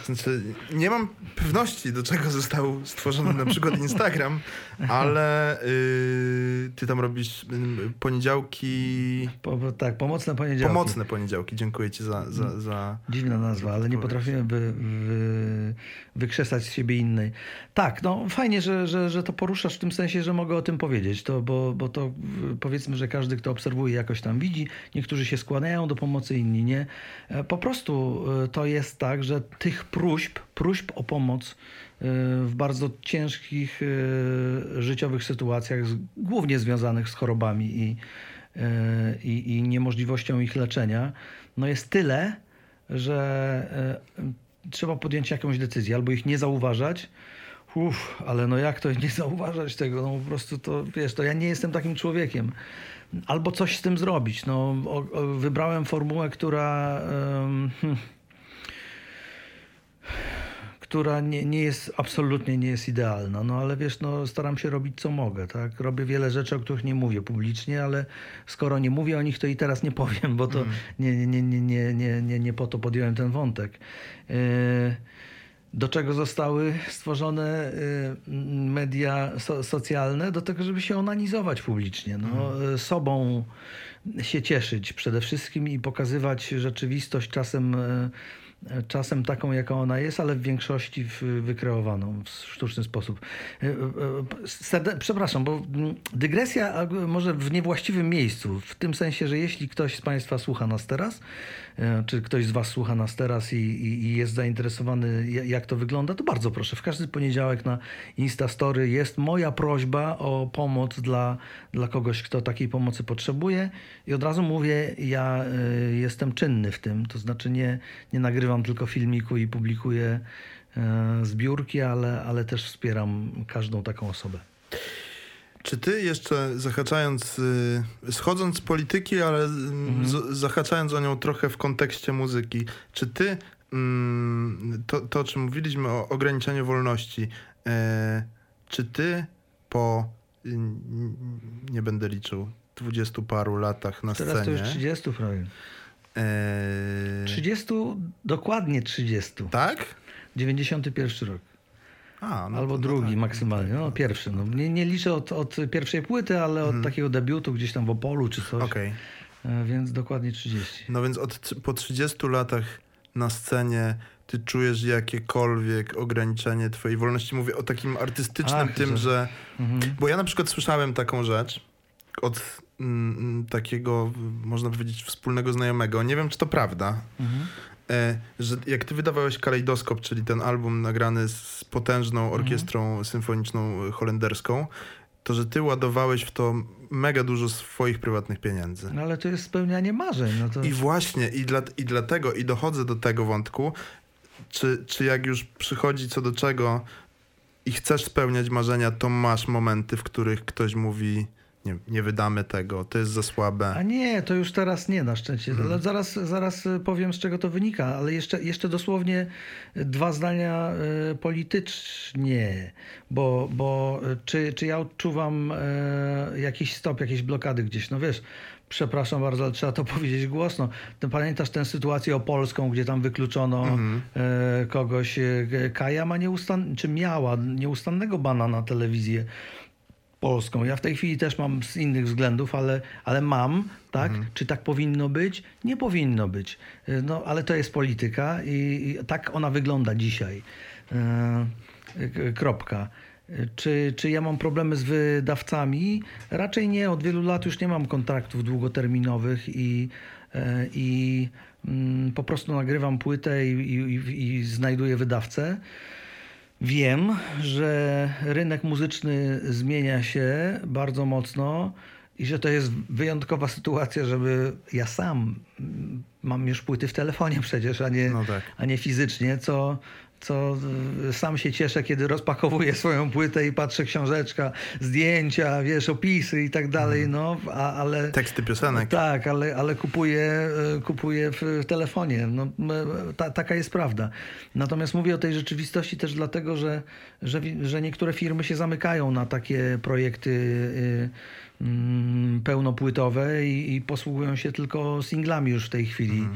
Znaczy, nie mam pewności, do czego został stworzony na przykład Instagram, ale yy, ty tam robisz yy, poniedziałki... Po, tak, pomocne poniedziałki. Pomocne poniedziałki, dziękuję ci za... za, za Dziwna nazwa, ale nie potrafimy wy, wy, wykrzesać z siebie innej. Tak, no fajnie, że, że, że to poruszasz w tym sensie, że mogę o tym powiedzieć, to, bo, bo to powiedzmy, że każdy, kto obserwuje, jakoś tam widzi. Niektórzy się składają do pomocy, inni nie. E, po prostu e, to jest tak, że tych próśb, próśb o pomoc e, w bardzo ciężkich życiowych sytuacjach, głównie związanych z chorobami i, i, i niemożliwością ich leczenia, no jest tyle, że trzeba podjąć jakąś decyzję, albo ich nie zauważać, Uff, ale no jak to nie zauważać tego? No po prostu to, wiesz, to ja nie jestem takim człowiekiem albo coś z tym zrobić. No, o, o, wybrałem formułę, która. Um, która nie, nie jest, absolutnie nie jest idealna, no ale wiesz, no staram się robić co mogę, tak? Robię wiele rzeczy, o których nie mówię publicznie, ale skoro nie mówię o nich, to i teraz nie powiem, bo to mm. nie, nie, nie, nie, nie, nie, nie po to podjąłem ten wątek. Yy, do czego zostały stworzone y, media so, socjalne? Do tego, żeby się onanizować publicznie. No, mhm. Sobą się cieszyć przede wszystkim i pokazywać rzeczywistość czasem y, czasem taką, jaka ona jest, ale w większości wykreowaną w sztuczny sposób. E, e, e, przepraszam, bo dygresja może w niewłaściwym miejscu, w tym sensie, że jeśli ktoś z Państwa słucha nas teraz, czy ktoś z Was słucha nas teraz i, i, i jest zainteresowany, jak to wygląda, to bardzo proszę. W każdy poniedziałek na Instastory jest moja prośba o pomoc dla, dla kogoś, kto takiej pomocy potrzebuje. I od razu mówię, ja jestem czynny w tym, to znaczy nie, nie nagrywam nagrywam tylko filmiku i publikuję e, zbiórki, ale, ale też wspieram każdą taką osobę. Czy ty jeszcze zahaczając, y, schodząc z polityki, ale mhm. z, zahaczając o nią trochę w kontekście muzyki, czy ty mm, to, to o czym mówiliśmy o ograniczeniu wolności, e, czy ty po nie będę liczył dwudziestu paru latach na Teraz scenie. Teraz to już 30 prawie. 30, eee, dokładnie 30. Tak? 91 rok. A, no Albo no drugi tak, maksymalnie. No, pierwszy. No, nie, nie liczę od, od pierwszej płyty, ale od hmm. takiego debiutu gdzieś tam w Opolu czy coś. Okay. E, więc dokładnie 30. No więc od, po 30 latach na scenie ty czujesz jakiekolwiek ograniczenie twojej wolności? Mówię o takim artystycznym Ach, tym, że... że... Mhm. Bo ja na przykład słyszałem taką rzecz od Mm, mm, takiego, można powiedzieć, wspólnego znajomego. Nie wiem, czy to prawda. Mhm. E, że jak ty wydawałeś Kalejdoskop, czyli ten album nagrany z potężną mhm. orkiestrą mhm. symfoniczną holenderską, to że ty ładowałeś w to mega dużo swoich prywatnych pieniędzy. No ale to jest spełnianie marzeń. No to... I właśnie, i, dla, i dlatego, i dochodzę do tego wątku, czy, czy jak już przychodzi co do czego i chcesz spełniać marzenia, to masz momenty, w których ktoś mówi nie, nie wydamy tego, to jest za słabe. A nie, to już teraz nie na szczęście. Hmm. Zaraz, zaraz powiem, z czego to wynika, ale jeszcze, jeszcze dosłownie dwa zdania e, politycznie, bo, bo czy, czy ja odczuwam e, jakiś stop, jakieś blokady gdzieś, no wiesz, przepraszam bardzo, ale trzeba to powiedzieć głośno. Ty pamiętasz tę sytuację opolską, gdzie tam wykluczono -hmm. kogoś, Kaja ma nieustan, czy miała nieustannego bana na telewizję polską. Ja w tej chwili też mam z innych względów, ale, ale mam, tak? Mhm. Czy tak powinno być? Nie powinno być. No, ale to jest polityka i, i tak ona wygląda dzisiaj. E, kropka. Czy, czy ja mam problemy z wydawcami? Raczej nie. Od wielu lat już nie mam kontraktów długoterminowych i, i mm, po prostu nagrywam płytę i, i, i znajduję wydawcę. Wiem, że rynek muzyczny zmienia się bardzo mocno i że to jest wyjątkowa sytuacja, żeby ja sam mam już płyty w telefonie przecież, a nie, No tak. a nie fizycznie, co, co y, sam się cieszę, kiedy rozpakowuję swoją płytę i patrzę książeczka, zdjęcia, wiesz, opisy i tak dalej, no, a, ale... Teksty piosenek. Tak, ale, ale kupuję, y, kupuję w, telefonie. No, ta, taka jest prawda. Natomiast mówię o tej rzeczywistości też dlatego, że, że, że niektóre firmy się zamykają na takie projekty y, mm, pełnopłytowe i, i posługują się tylko singlami już w tej chwili.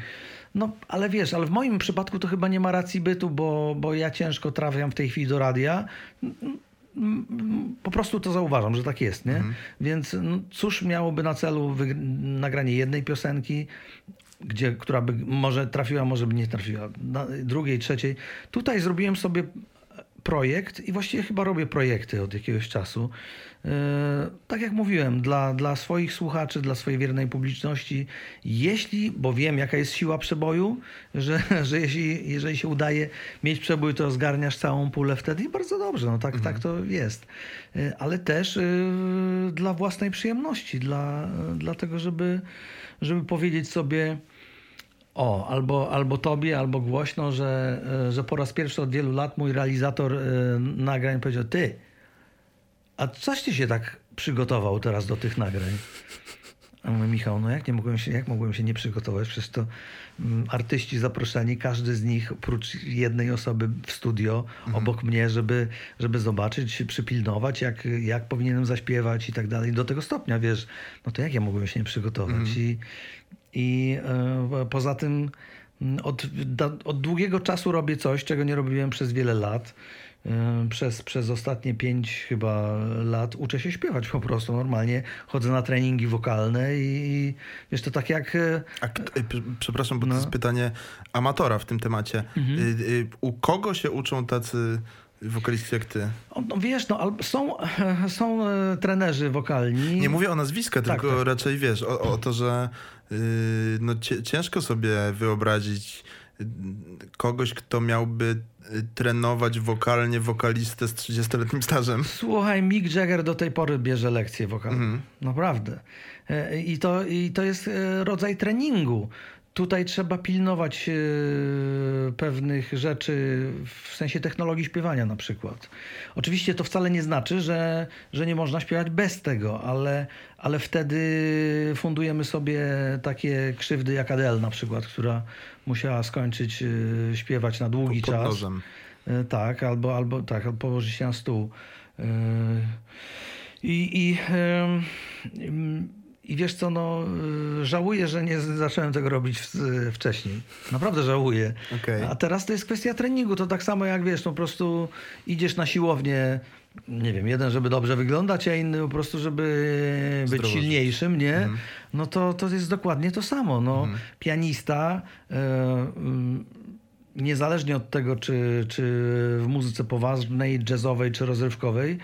No, ale wiesz, ale w moim przypadku to chyba nie ma racji bytu, bo, bo ja ciężko trafiam w tej chwili do radia. Po prostu to zauważam, że tak jest, nie? Więc no, cóż miałoby na celu nagranie jednej piosenki, gdzie, która by może trafiła, może by nie trafiła, drugiej, trzeciej. Tutaj zrobiłem sobie projekt i właściwie chyba robię projekty od jakiegoś czasu. Yy, tak jak mówiłem, dla, dla swoich słuchaczy, dla swojej wiernej publiczności, jeśli, bo wiem jaka jest siła przeboju, że, że jeśli, jeżeli się udaje mieć przebój, to zgarniasz całą pulę wtedy i bardzo dobrze, no tak, tak to jest. Yy, Ale też yy, dla własnej przyjemności, dla, dlatego żeby, żeby powiedzieć sobie, o, albo, albo tobie, albo głośno, że, e, że po raz pierwszy od wielu lat mój realizator e, nagrań powiedział, ty, a coś ty się tak przygotował teraz do tych nagrań? A mówię, Michał, no jak nie mogłem się, jak mogłem się nie przygotować? Przecież to mm, artyści zaproszeni, każdy z nich, oprócz jednej osoby w studio, obok mnie, żeby, żeby zobaczyć, przypilnować, jak, jak powinienem zaśpiewać i tak dalej. Do tego stopnia, wiesz, no to jak ja mogłem się nie przygotować? I, i e, poza tym od, od długiego czasu robię coś, czego nie robiłem przez wiele lat. E, Przez, przez ostatnie pięć chyba lat uczę się śpiewać po prostu normalnie. Chodzę na treningi wokalne i, wiesz, to tak jak... e, A, przepraszam, bo to No. jest pytanie amatora w tym temacie. Mhm. Y, y, u kogo się uczą tacy wokaliści jak ty? No wiesz, no, są, są e, trenerzy wokalni. Nie mówię o nazwiska, Tak, tylko tak. raczej wiesz, o, o to, że y, no, ciężko sobie wyobrazić y, kogoś, kto miałby y, trenować wokalnie wokalistę z 30-letnim stażem. Słuchaj, Mick Jagger do tej pory bierze lekcje wokalne. Mhm. Naprawdę. E, I to, I to jest e, rodzaj treningu. Tutaj trzeba pilnować e, pewnych rzeczy w sensie technologii śpiewania na przykład. Oczywiście to wcale nie znaczy, że, że nie można śpiewać bez tego, ale, ale wtedy fundujemy sobie takie krzywdy jak Adele na przykład, która musiała skończyć e, śpiewać na długi Pod czas. E, Tak, albo, albo tak, albo położyć się na stół. I, i, I wiesz co, no, e, żałuję, że nie zacząłem tego robić wcześniej. Naprawdę żałuję. Okej. A teraz to jest kwestia treningu. To tak samo jak wiesz, no po prostu idziesz na siłownię. Nie wiem, jeden, żeby dobrze wyglądać, a inny po prostu, żeby być Zdrowo silniejszym, nie? Mhm. No to, to jest dokładnie to samo. No, Pianista, e, mm, niezależnie od tego, czy, czy w muzyce poważnej, jazzowej czy rozrywkowej,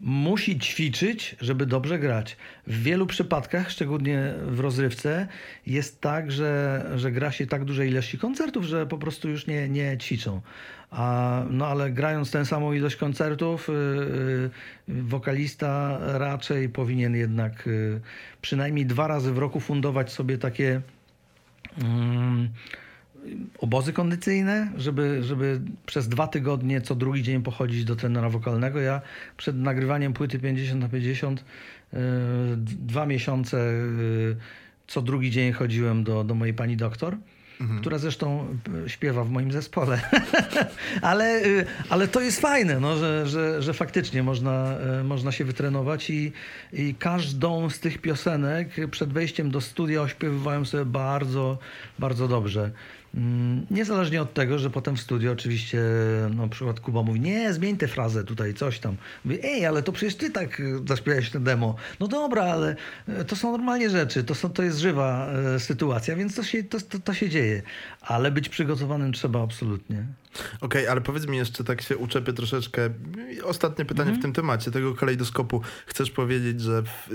musi ćwiczyć, żeby dobrze grać. W wielu przypadkach, szczególnie w rozrywce, jest tak, że, że gra się tak duże ilości koncertów, że po prostu już nie, nie ćwiczą. A, no ale grając tę samą ilość koncertów, y, y, wokalista raczej powinien jednak y, przynajmniej dwa razy w roku fundować sobie takie mm, obozy kondycyjne, żeby, żeby przez dwa tygodnie co drugi dzień pochodzić do trenera wokalnego. Ja przed nagrywaniem płyty 50 na 50 yy, d- dwa miesiące yy, co drugi dzień chodziłem do, do mojej pani doktor. Która zresztą y, śpiewa w moim zespole. ale, y, ale to jest fajne, no, że, że, że faktycznie można, y, można się wytrenować i, i każdą z tych piosenek przed wejściem do studia ośpiewywałem sobie bardzo, bardzo dobrze. Mm, Niezależnie od tego, że potem w studiu oczywiście no, na przykład Kuba mówi, nie, zmień tę frazę tutaj, coś tam. Mówię, ej, ale to przecież ty tak y, zaśpiewałeś tę demo. No dobra, ale y, to są normalnie rzeczy, to, są, to jest żywa y, sytuacja, więc to się, to, to, to się dzieje. Ale być przygotowanym trzeba absolutnie. Okej, ale powiedz mi jeszcze, tak się uczepię troszeczkę. Ostatnie pytanie Mhm. w tym temacie, tego kalejdoskopu. Chcesz powiedzieć, że w,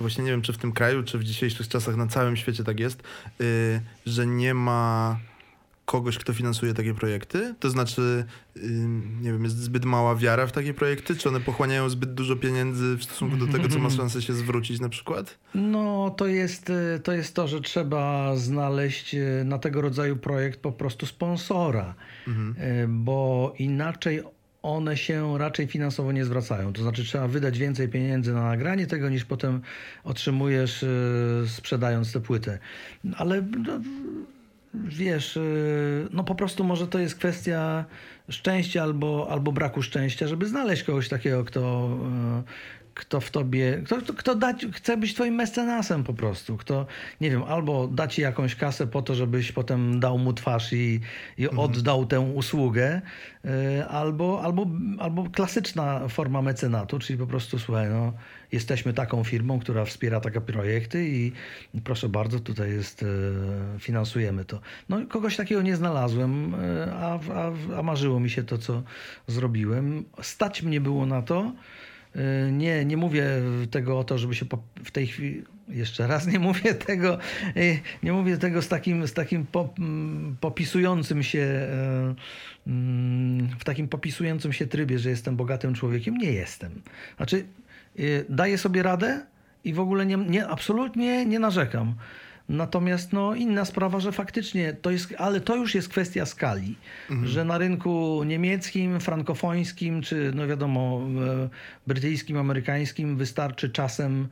właśnie nie wiem, czy w tym kraju, czy w dzisiejszych czasach na całym świecie tak jest, y, że nie ma kogoś, kto finansuje takie projekty? To znaczy, nie wiem, jest zbyt mała wiara w takie projekty? Czy one pochłaniają zbyt dużo pieniędzy w stosunku do tego, co ma szansę się zwrócić na przykład? No, to jest, to jest to, że trzeba znaleźć e, na tego rodzaju projekt po prostu sponsora, mhm. E, bo inaczej one się raczej finansowo nie zwracają. To znaczy trzeba wydać więcej pieniędzy na nagranie tego, niż potem otrzymujesz e, sprzedając tę płytę. Ale no, wiesz, no po prostu może to jest kwestia szczęścia albo, albo braku szczęścia, żeby znaleźć kogoś takiego, kto, kto w tobie, kto, kto, kto dać, chce być twoim mecenasem po prostu, kto, nie wiem, albo da ci jakąś kasę po to, żebyś potem dał mu twarz i, i mhm. oddał tę usługę, y, albo, albo, albo klasyczna forma mecenatu, czyli po prostu, słuchaj, no, jesteśmy taką firmą, która wspiera takie projekty i proszę bardzo, tutaj jest, y, finansujemy to. No, kogoś takiego nie znalazłem, y, a, a, a marzyło mi się to, co zrobiłem. Stać mnie było na to, nie, nie mówię tego o to, żeby się w tej chwili, jeszcze raz nie mówię tego, y, nie mówię tego z takim, z takim mm, popisującym się, y, mm, w takim popisującym się trybie, że jestem bogatym człowiekiem. Nie jestem. Znaczy, daję sobie radę i w ogóle nie, nie absolutnie nie narzekam. Natomiast no, inna sprawa, że faktycznie to jest, ale to już jest kwestia skali, mhm. że na rynku niemieckim, frankofońskim, czy no wiadomo, e, brytyjskim, amerykańskim wystarczy czasem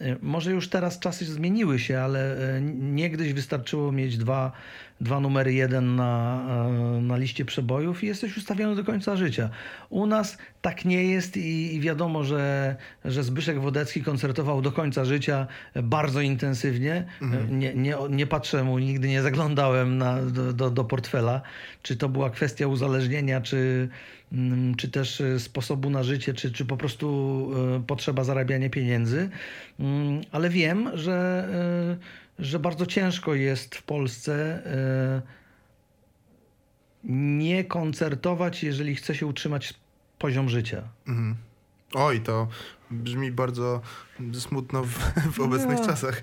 E, może już teraz czasy zmieniły się, ale e, niegdyś wystarczyło mieć dwa, dwa numery jeden na, e, na liście przebojów i jesteś ustawiony do końca życia. U nas tak nie jest i, i wiadomo, że, że Zbyszek Wodecki koncertował do końca życia bardzo intensywnie. Mhm. Nie, nie, nie patrzę mu, nigdy nie zaglądałem na, do, do, do portfela, czy to była kwestia uzależnienia, czy Mm, czy też e, sposobu na życie, czy, czy po prostu e, potrzeba zarabiania pieniędzy. Mm, ale wiem, że, że bardzo ciężko jest w Polsce nie koncertować, jeżeli chce się utrzymać poziom życia. Mhm. Oj, to brzmi bardzo smutno w, w obecnych no, czasach.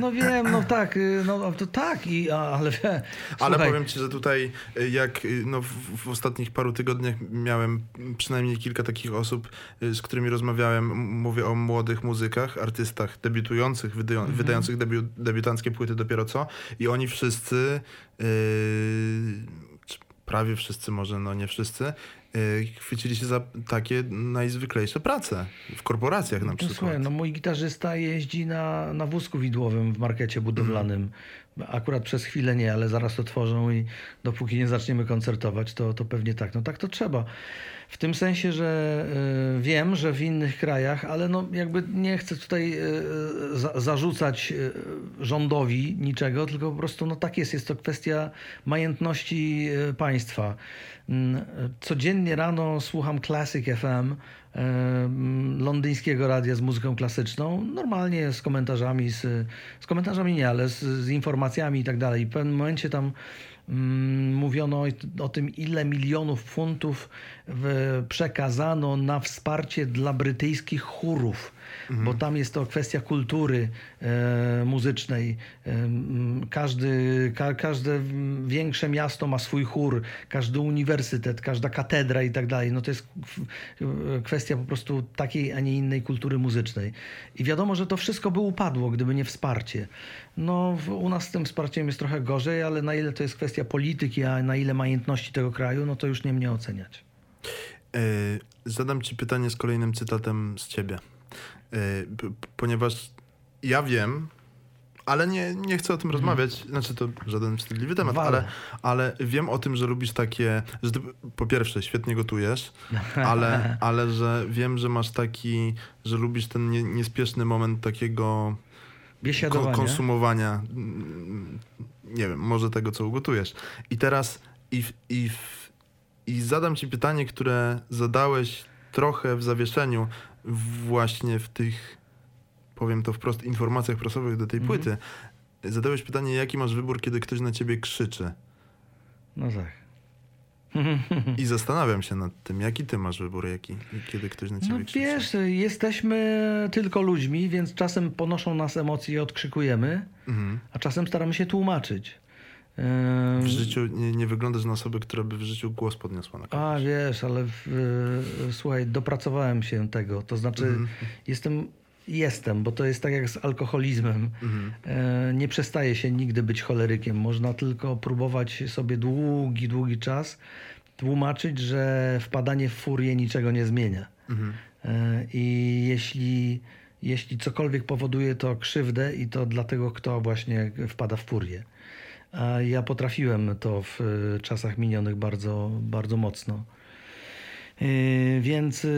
No wiem, no tak, y, no to tak, i, ale Ale powiem ci, że tutaj y, jak y, no, w, w, ostatnich paru tygodniach miałem przynajmniej kilka takich osób, z którymi rozmawiałem, mówię o młodych muzykach, artystach debiutujących, wydają, mhm. wydających debiu, debiutanckie płyty dopiero co i oni wszyscy yy, prawie wszyscy może, no nie wszyscy, chwycili się za takie najzwyklejsze prace w korporacjach na no przykład. Słuchaj, no mój gitarzysta jeździ na, na wózku widłowym w markecie budowlanym. Mm. Akurat przez chwilę nie, ale zaraz to tworzą i dopóki nie zaczniemy koncertować, to, to pewnie tak. No tak to trzeba. W tym sensie, że y, wiem, że w innych krajach, ale no jakby nie chcę tutaj y, za, zarzucać rządowi niczego, tylko po prostu no tak jest. Jest to kwestia majętności y, państwa. Mm, codziennie rano słucham Classic FM, londyńskiego radia z muzyką klasyczną, normalnie z komentarzami, z, z komentarzami nie, ale z, z informacjami i tak dalej. W pewnym momencie tam Mm, mówiono o tym, ile milionów funtów przekazano na wsparcie dla brytyjskich chórów, mhm. bo tam jest to kwestia kultury e, muzycznej. E, każdy, ka, każde większe miasto ma swój chór, każdy uniwersytet, każda katedra i tak dalej. No to jest kwestia po prostu takiej, a nie innej kultury muzycznej. I wiadomo, że to wszystko by upadło, gdyby nie wsparcie. No, u nas z tym wsparciem jest trochę gorzej, ale na ile to jest kwestia polityki, a na ile majętności tego kraju, no to już nie mnie oceniać. Yy, zadam ci pytanie z kolejnym cytatem z ciebie. Yy, ponieważ ja wiem, ale nie, nie chcę o tym mhm. rozmawiać. Znaczy, to żaden wstydliwy temat, ale, ale wiem o tym, że lubisz takie. Że ty, po pierwsze, świetnie gotujesz, ale, ale że wiem, że masz taki, że lubisz ten nie, niespieszny moment takiego ko konsumowania, nie wiem, może tego, co ugotujesz. I teraz i, i, i zadam ci pytanie, które zadałeś trochę w zawieszeniu właśnie w tych, powiem to wprost, informacjach prasowych do tej mhm. płyty. Zadałeś pytanie, jaki masz wybór, kiedy ktoś na ciebie krzyczy. No tak. I zastanawiam się nad tym, jaki ty masz wybór, jaki, kiedy ktoś na ciebie no, krzyczy. Wiesz, jesteśmy tylko ludźmi, więc czasem ponoszą nas emocje i odkrzykujemy, mhm. a czasem staramy się tłumaczyć. W życiu nie, nie wyglądasz na osobę, która by w życiu głos podniosła na kogoś. A wiesz, ale w, e, słuchaj, dopracowałem się tego. To znaczy, Mhm. jestem, jestem, bo to jest tak jak z alkoholizmem. Mhm. E, nie przestaje się nigdy być cholerykiem. Można tylko próbować sobie długi, długi czas tłumaczyć, że wpadanie w furię niczego nie zmienia. Mhm. E, I jeśli, jeśli cokolwiek powoduje to krzywdę i to dla tego, kto właśnie wpada w furię. A ja potrafiłem to w e, czasach minionych bardzo, bardzo mocno. E, Więc e,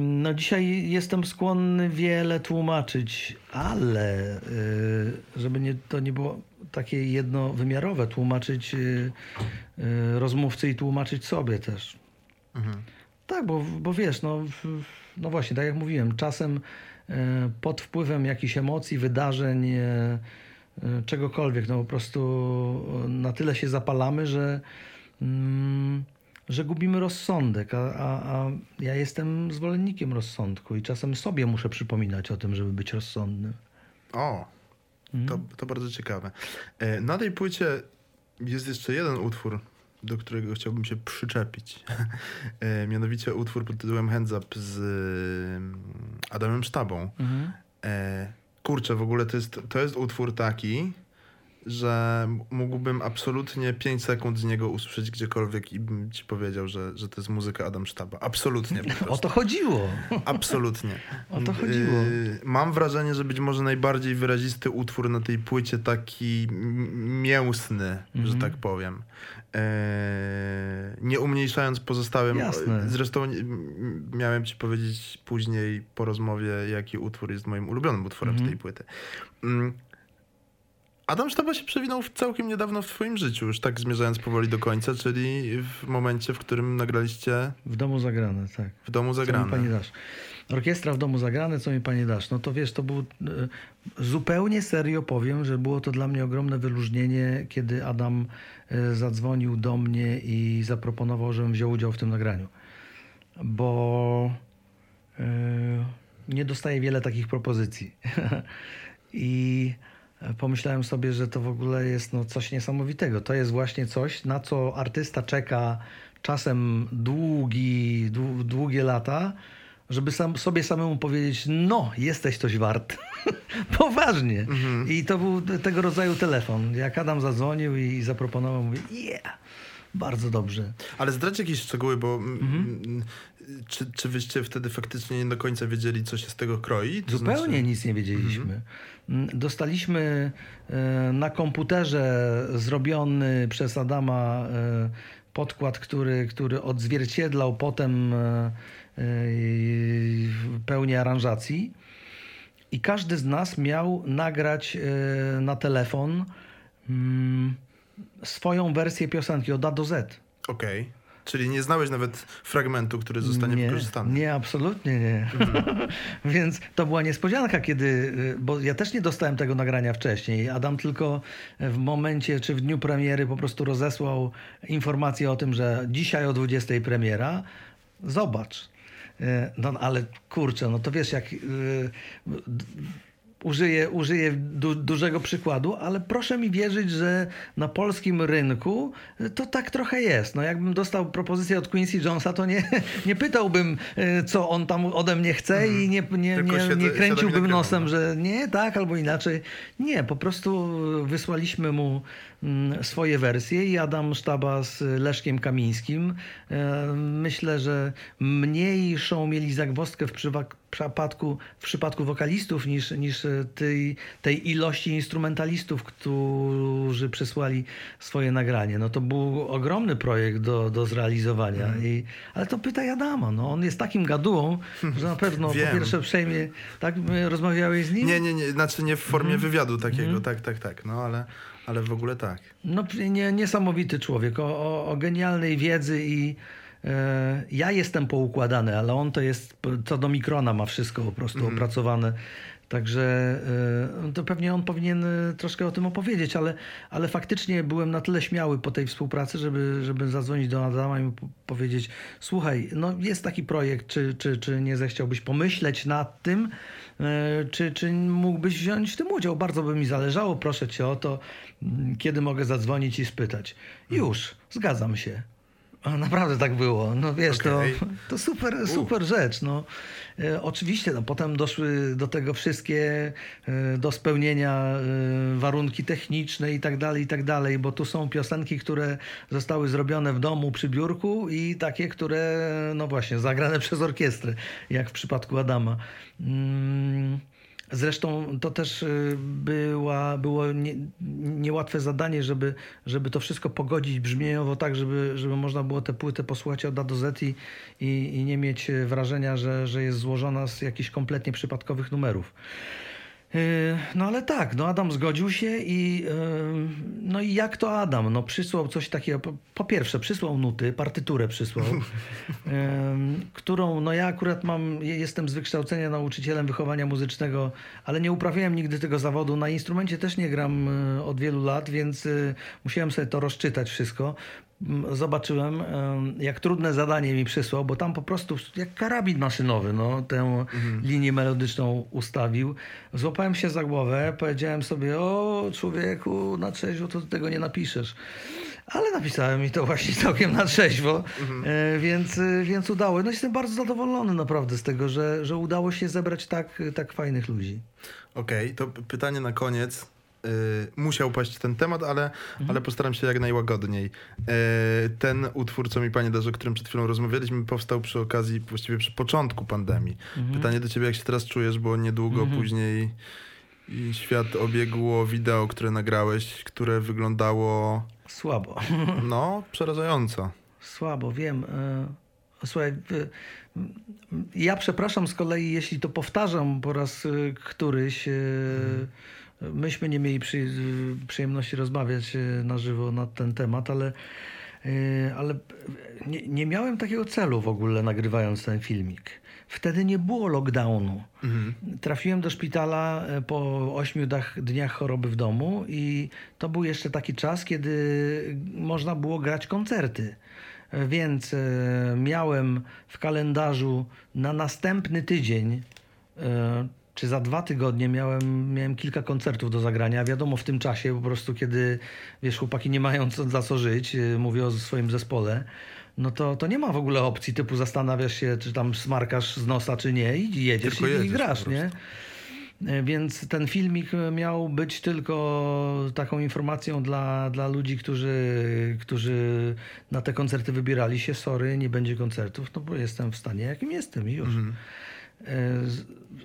no dzisiaj jestem skłonny wiele tłumaczyć, ale żeby nie, to nie było takie jednowymiarowe, tłumaczyć rozmówcy i tłumaczyć sobie też. Mhm. Tak, bo, bo wiesz, no, no właśnie, tak jak mówiłem, czasem pod wpływem jakichś emocji, wydarzeń, czegokolwiek, no po prostu e, na tyle się zapalamy, że, mm, że gubimy rozsądek, a, a, a ja jestem zwolennikiem rozsądku i czasem sobie muszę przypominać o tym, żeby być rozsądnym. O, to, to bardzo ciekawe. E, Na tej płycie jest jeszcze jeden utwór, do którego chciałbym się przyczepić. E, Mianowicie utwór pod tytułem Hands Up z mm, Adamem Sztabą. E, kurczę, w ogóle to jest, to jest utwór taki, że mógłbym absolutnie 5 sekund z niego usłyszeć gdziekolwiek i bym ci powiedział, że, że to jest muzyka Adam Sztaba. Absolutnie. O to chodziło. Absolutnie. O to chodziło. Mam wrażenie, że być może najbardziej wyrazisty utwór na tej płycie, taki mięsny, że Mhm. tak powiem. Eee, nie umniejszając pozostałym. Jasne. Zresztą miałem ci powiedzieć później po rozmowie, jaki utwór jest moim ulubionym utworem Mhm. z tej płyty. Mm. Adam Sztaba się przewinął całkiem niedawno w twoim życiu, już tak zmierzając powoli do końca, czyli w momencie, w którym nagraliście W domu zagrane, tak. w domu zagrane. pani dasz? Orkiestra w domu zagrane, co mi pani dasz? No to wiesz, to był e, zupełnie serio powiem, że było to dla mnie ogromne wyróżnienie, kiedy Adam e, zadzwonił do mnie i zaproponował, żebym wziął udział w tym nagraniu. Bo e, nie dostaję wiele takich propozycji. I pomyślałem sobie, że to w ogóle jest no, coś niesamowitego. To jest właśnie coś, na co artysta czeka czasem długi, dłu- długie lata, żeby sam, sobie samemu powiedzieć, no, jesteś coś wart. Poważnie. I to był te- tego rodzaju telefon. Jak Adam zadzwonił i zaproponował, mówię, yeah, bardzo dobrze. Ale zdradź jakieś szczegóły, bo mm, Mhm. mm, czy, czy wyście wtedy faktycznie nie do końca wiedzieli, co się z tego kroi? To Zupełnie znaczy- nic nie wiedzieliśmy. Mm, Dostaliśmy e, na komputerze zrobiony przez Adama e, podkład, który, który odzwierciedlał potem e, pełnię aranżacji. I każdy z nas miał nagrać e, na telefon mm, swoją wersję piosenki od A do Z. Okej. Czyli nie znałeś nawet fragmentu, który zostanie nie, wykorzystany. Nie, absolutnie nie. Więc to była niespodzianka, kiedy, y, bo ja też nie dostałem tego nagrania wcześniej. Adam tylko w momencie, czy w dniu premiery po prostu rozesłał informację o tym, że dzisiaj o 20 premiera. Zobacz. Y, No ale kurczę, no to wiesz, jak y, d- użyję, użyję du, dużego przykładu, ale proszę mi wierzyć, że na polskim rynku to tak trochę jest. No jakbym dostał propozycję od Quincy Jonesa, to nie, nie pytałbym, y, co on tam ode mnie chce i nie, nie, Tylko nie, nie i kręciłbym nosem, no. że nie, tak albo inaczej. Nie, po prostu wysłaliśmy mu swoje wersje i Adam Sztaba z Leszkiem Kamińskim. e, Myślę, że mniejszą mieli zagwozdkę w przypadku, w przypadku wokalistów niż, niż tej, tej ilości instrumentalistów, którzy przysłali swoje nagranie. No to był ogromny projekt do, do zrealizowania. Mhm. I, ale to pytaj Adama. No, on jest takim gadułą, że na pewno Wiem. po pierwsze przejmie... Tak rozmawiałeś z nim? Nie, nie, nie, znaczy nie w formie Mhm. wywiadu takiego, tak, tak, tak, no ale, ale w ogóle tak. No, nie, niesamowity człowiek o, o, o genialnej wiedzy i e, ja jestem poukładany, ale on to jest, co do mikrona ma wszystko po prostu opracowane. Także e, to pewnie on powinien e, troszkę o tym opowiedzieć, ale, ale faktycznie byłem na tyle śmiały po tej współpracy, żeby, żeby zadzwonić do Adama i mu po- powiedzieć: Słuchaj, no jest taki projekt, czy, czy, czy nie zechciałbyś pomyśleć nad tym, czy, czy mógłbyś wziąć w tym udział? Bardzo by mi zależało, proszę cię o to, m, kiedy mogę zadzwonić i spytać. Już, zgadzam się. A naprawdę tak było. No wiesz, Okej. to, to super, super rzecz. No. E, oczywiście, no, potem doszły do tego wszystkie e, do spełnienia e, warunki techniczne i tak dalej, i tak dalej, bo tu są piosenki, które zostały zrobione w domu przy biurku i takie, które, no właśnie, zagrane przez orkiestrę, jak w przypadku Adama. Mm. Zresztą to też y, była, było nie, niełatwe zadanie, żeby, żeby to wszystko pogodzić brzmieniowo tak, żeby, żeby można było tę płytę posłuchać od A do Z i, i, nie mieć wrażenia, że, że jest złożona z jakichś kompletnie przypadkowych numerów. Yy, No ale tak, no Adam zgodził się i yy, no i jak to Adam? No przysłał coś takiego, po, pierwsze przysłał nuty, partyturę przysłał, yy, którą no ja akurat mam, jestem z wykształcenia nauczycielem wychowania muzycznego, ale nie uprawiałem nigdy tego zawodu, na instrumencie też nie gram od wielu lat, więc musiałem sobie to rozczytać wszystko. Zobaczyłem, em, jak trudne zadanie mi przysłał, bo tam po prostu jak karabin maszynowy, no, tę linię melodyczną ustawił. Złapałem się za głowę, powiedziałem sobie, o człowieku, na trzeźwo to tego nie napiszesz. Ale napisałem mi to właśnie całkiem na trzeźwo, e, więc, e, więc udało. No jestem bardzo zadowolony naprawdę z tego, że, że udało się zebrać tak, tak fajnych ludzi. Okej, to p- pytanie na koniec. Yy, musiał paść ten temat, ale, ale postaram się jak najłagodniej. Yy, ten utwór, co mi panie darzy, o którym przed chwilą rozmawialiśmy, powstał przy okazji, właściwie przy początku pandemii. Pytanie do ciebie, jak się teraz czujesz, bo niedługo później i świat obiegło wideo, które nagrałeś, które wyglądało, Słabo. no, przerażająco. Słabo, wiem. E, Słuchaj, ja przepraszam z kolei, jeśli to powtarzam po raz któryś. e, Myśmy nie mieli przy, przyjemności rozmawiać e, na żywo na ten temat, ale, e, ale nie, nie miałem takiego celu w ogóle nagrywając ten filmik. Wtedy nie było lockdownu. Trafiłem do szpitala e, po ośmiu dniach choroby w domu i to był jeszcze taki czas, kiedy można było grać koncerty. Więc miałem w kalendarzu na następny tydzień, czy za dwa tygodnie miałem, miałem kilka koncertów do zagrania. Wiadomo, w tym czasie po prostu, kiedy wiesz, chłopaki nie mają co, za co żyć, e, mówię o swoim zespole, no to, to nie ma w ogóle opcji typu zastanawiasz się, czy tam smarkasz z nosa, czy nie i jedziesz i, i jedziesz grasz, po nie? E, Więc ten filmik miał być tylko taką informacją dla, dla ludzi, którzy, którzy na te koncerty wybierali się. Sorry, nie będzie koncertów, no bo jestem w stanie, jakim jestem i już. Z-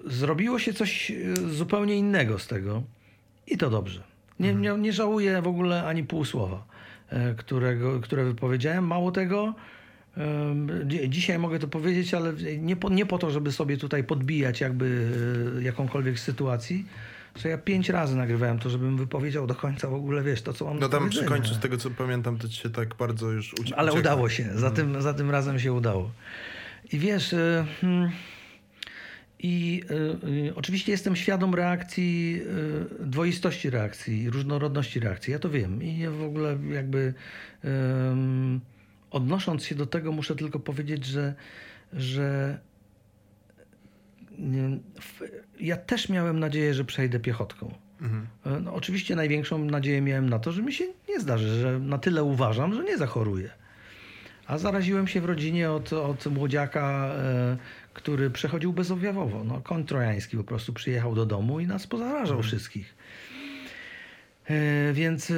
Zrobiło się coś e, zupełnie innego z tego i to dobrze. Nie, nie, nie żałuję w ogóle ani pół słowa, e, którego, które wypowiedziałem. Mało tego, dzisiaj mogę to powiedzieć, ale nie po, nie po to, żeby sobie tutaj podbijać jakby e, jakąkolwiek sytuacji, że ja pięć razy nagrywałem to, żebym wypowiedział do końca w ogóle, wiesz, to co mam No tam przy końcu, z tego co pamiętam, to ci się tak bardzo już ucie- Ale uciekło. udało się. Za, tym, za tym razem się udało. I wiesz. hmm, I y, y, oczywiście jestem świadom reakcji, y, dwoistości reakcji, różnorodności reakcji. Ja to wiem. I w ogóle jakby odnosząc się do tego, muszę tylko powiedzieć, że, że w, ja też miałem nadzieję, że przejdę piechotką. Mhm. No, oczywiście największą nadzieję miałem na to, że mi się nie zdarzy, że na tyle uważam, że nie zachoruję. A zaraziłem się w rodzinie od, od młodziaka, który przechodził bezobjawowo. No, koń trojański po prostu przyjechał do domu i nas pozarażał wszystkich. E, więc, e,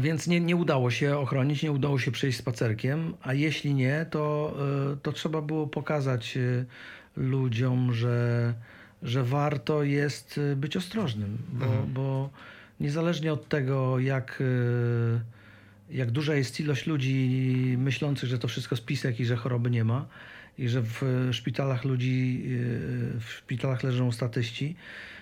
więc nie, nie udało się ochronić, nie udało się przejść spacerkiem, a jeśli nie, to, e, to trzeba było pokazać ludziom, że, że warto jest być ostrożnym, bo, bo niezależnie od tego, jak, jak duża jest ilość ludzi myślących, że to wszystko spisek i że choroby nie ma, i że w szpitalach ludzi, e, w szpitalach leżą statyści,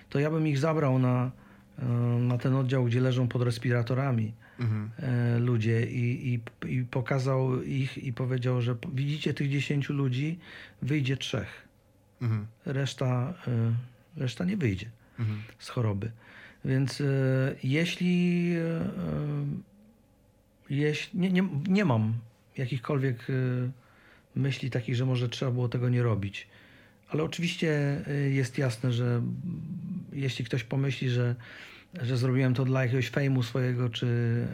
to ja bym ich zabrał na, e, na ten oddział, gdzie leżą pod respiratorami Mhm. e, ludzie i, i, i pokazał ich i powiedział, że widzicie tych 10 ludzi, wyjdzie trzech. Mhm. Reszta, reszta nie wyjdzie Mhm. z choroby. Więc jeśli, jeśli nie, nie, nie mam jakichkolwiek myśli takich, że może trzeba było tego nie robić. Ale oczywiście e, jest jasne, że jeśli ktoś pomyśli, że, że zrobiłem to dla jakiegoś fejmu swojego, czy,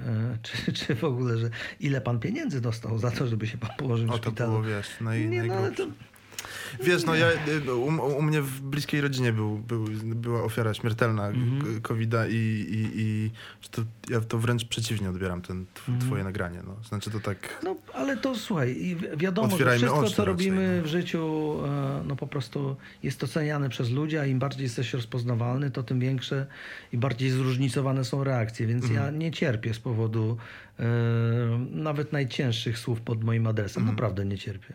e, czy, czy w ogóle, że ile pan pieniędzy dostał za to, żeby się pan położył w O, to szpitalu. było, wiesz, naj, nie, no, ale to, Wiesz, no ja, y, u, u mnie w bliskiej rodzinie był, był, była ofiara śmiertelna Mhm. COVID-a i, i, i to, ja to wręcz przeciwnie odbieram ten Mhm. twoje nagranie. No. Znaczy to tak... No, ale to słuchaj, wiadomo, że wszystko, co raczej, robimy no. w życiu, e, no po prostu jest oceniane przez ludzi, a im bardziej jesteś rozpoznawalny, to tym większe i bardziej zróżnicowane są reakcje. Więc ja Mhm. nie cierpię z powodu e, nawet najcięższych słów pod moim adresem. Mhm. Naprawdę nie cierpię.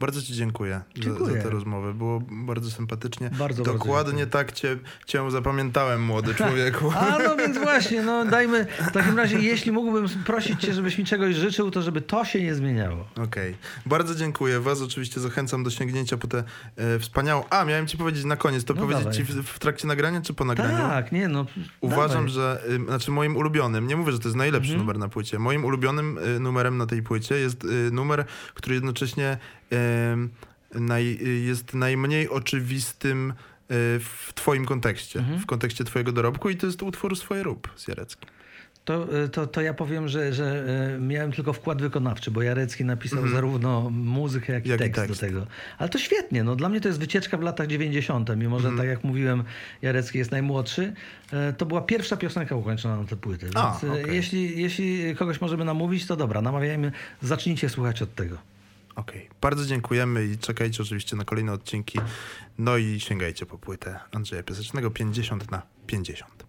Bardzo ci dziękuję, Za, Dziękuję. za tę rozmowę. Było bardzo sympatycznie. Bardzo, bardzo Dokładnie dziękuję. tak cię, cię zapamiętałem, młody człowieku. A no więc właśnie, no dajmy, w takim razie jeśli mógłbym prosić cię, żebyś mi czegoś życzył, to żeby to się nie zmieniało. Okej. Bardzo dziękuję. Was oczywiście zachęcam do sięgnięcia po tę e, wspaniałą... A, miałem ci powiedzieć na koniec. To No powiedzieć dawaj. ci w, w trakcie nagrania, czy po nagraniu? Tak, nie no. Uważam, dawaj. że, y, znaczy moim ulubionym, nie mówię, że to jest najlepszy Mhm. numer na płycie, moim ulubionym y, numerem na tej płycie jest y, numer, który jednocześnie naj, jest najmniej oczywistym y, w twoim kontekście, Mhm. w kontekście twojego dorobku i to jest utwór Swoje rób z Jareckim. To, y, to, to ja powiem, że, że y, miałem tylko wkład wykonawczy, bo Jarecki napisał Mhm. zarówno muzykę, jak i Jak tekst, tekst. do tego. Ale to świetnie. No, dla mnie to jest wycieczka w latach 90. Mimo, Mhm. że tak jak mówiłem, Jarecki jest najmłodszy. To była pierwsza piosenka ukończona na tę płytę. Więc A, y, okej. jeśli, jeśli kogoś możemy namówić, to dobra, namawiajmy. Zacznijcie słuchać od tego. Okej, bardzo dziękujemy i czekajcie oczywiście na kolejne odcinki. No i sięgajcie po płytę Andrzeja Piasecznego 50 na 50.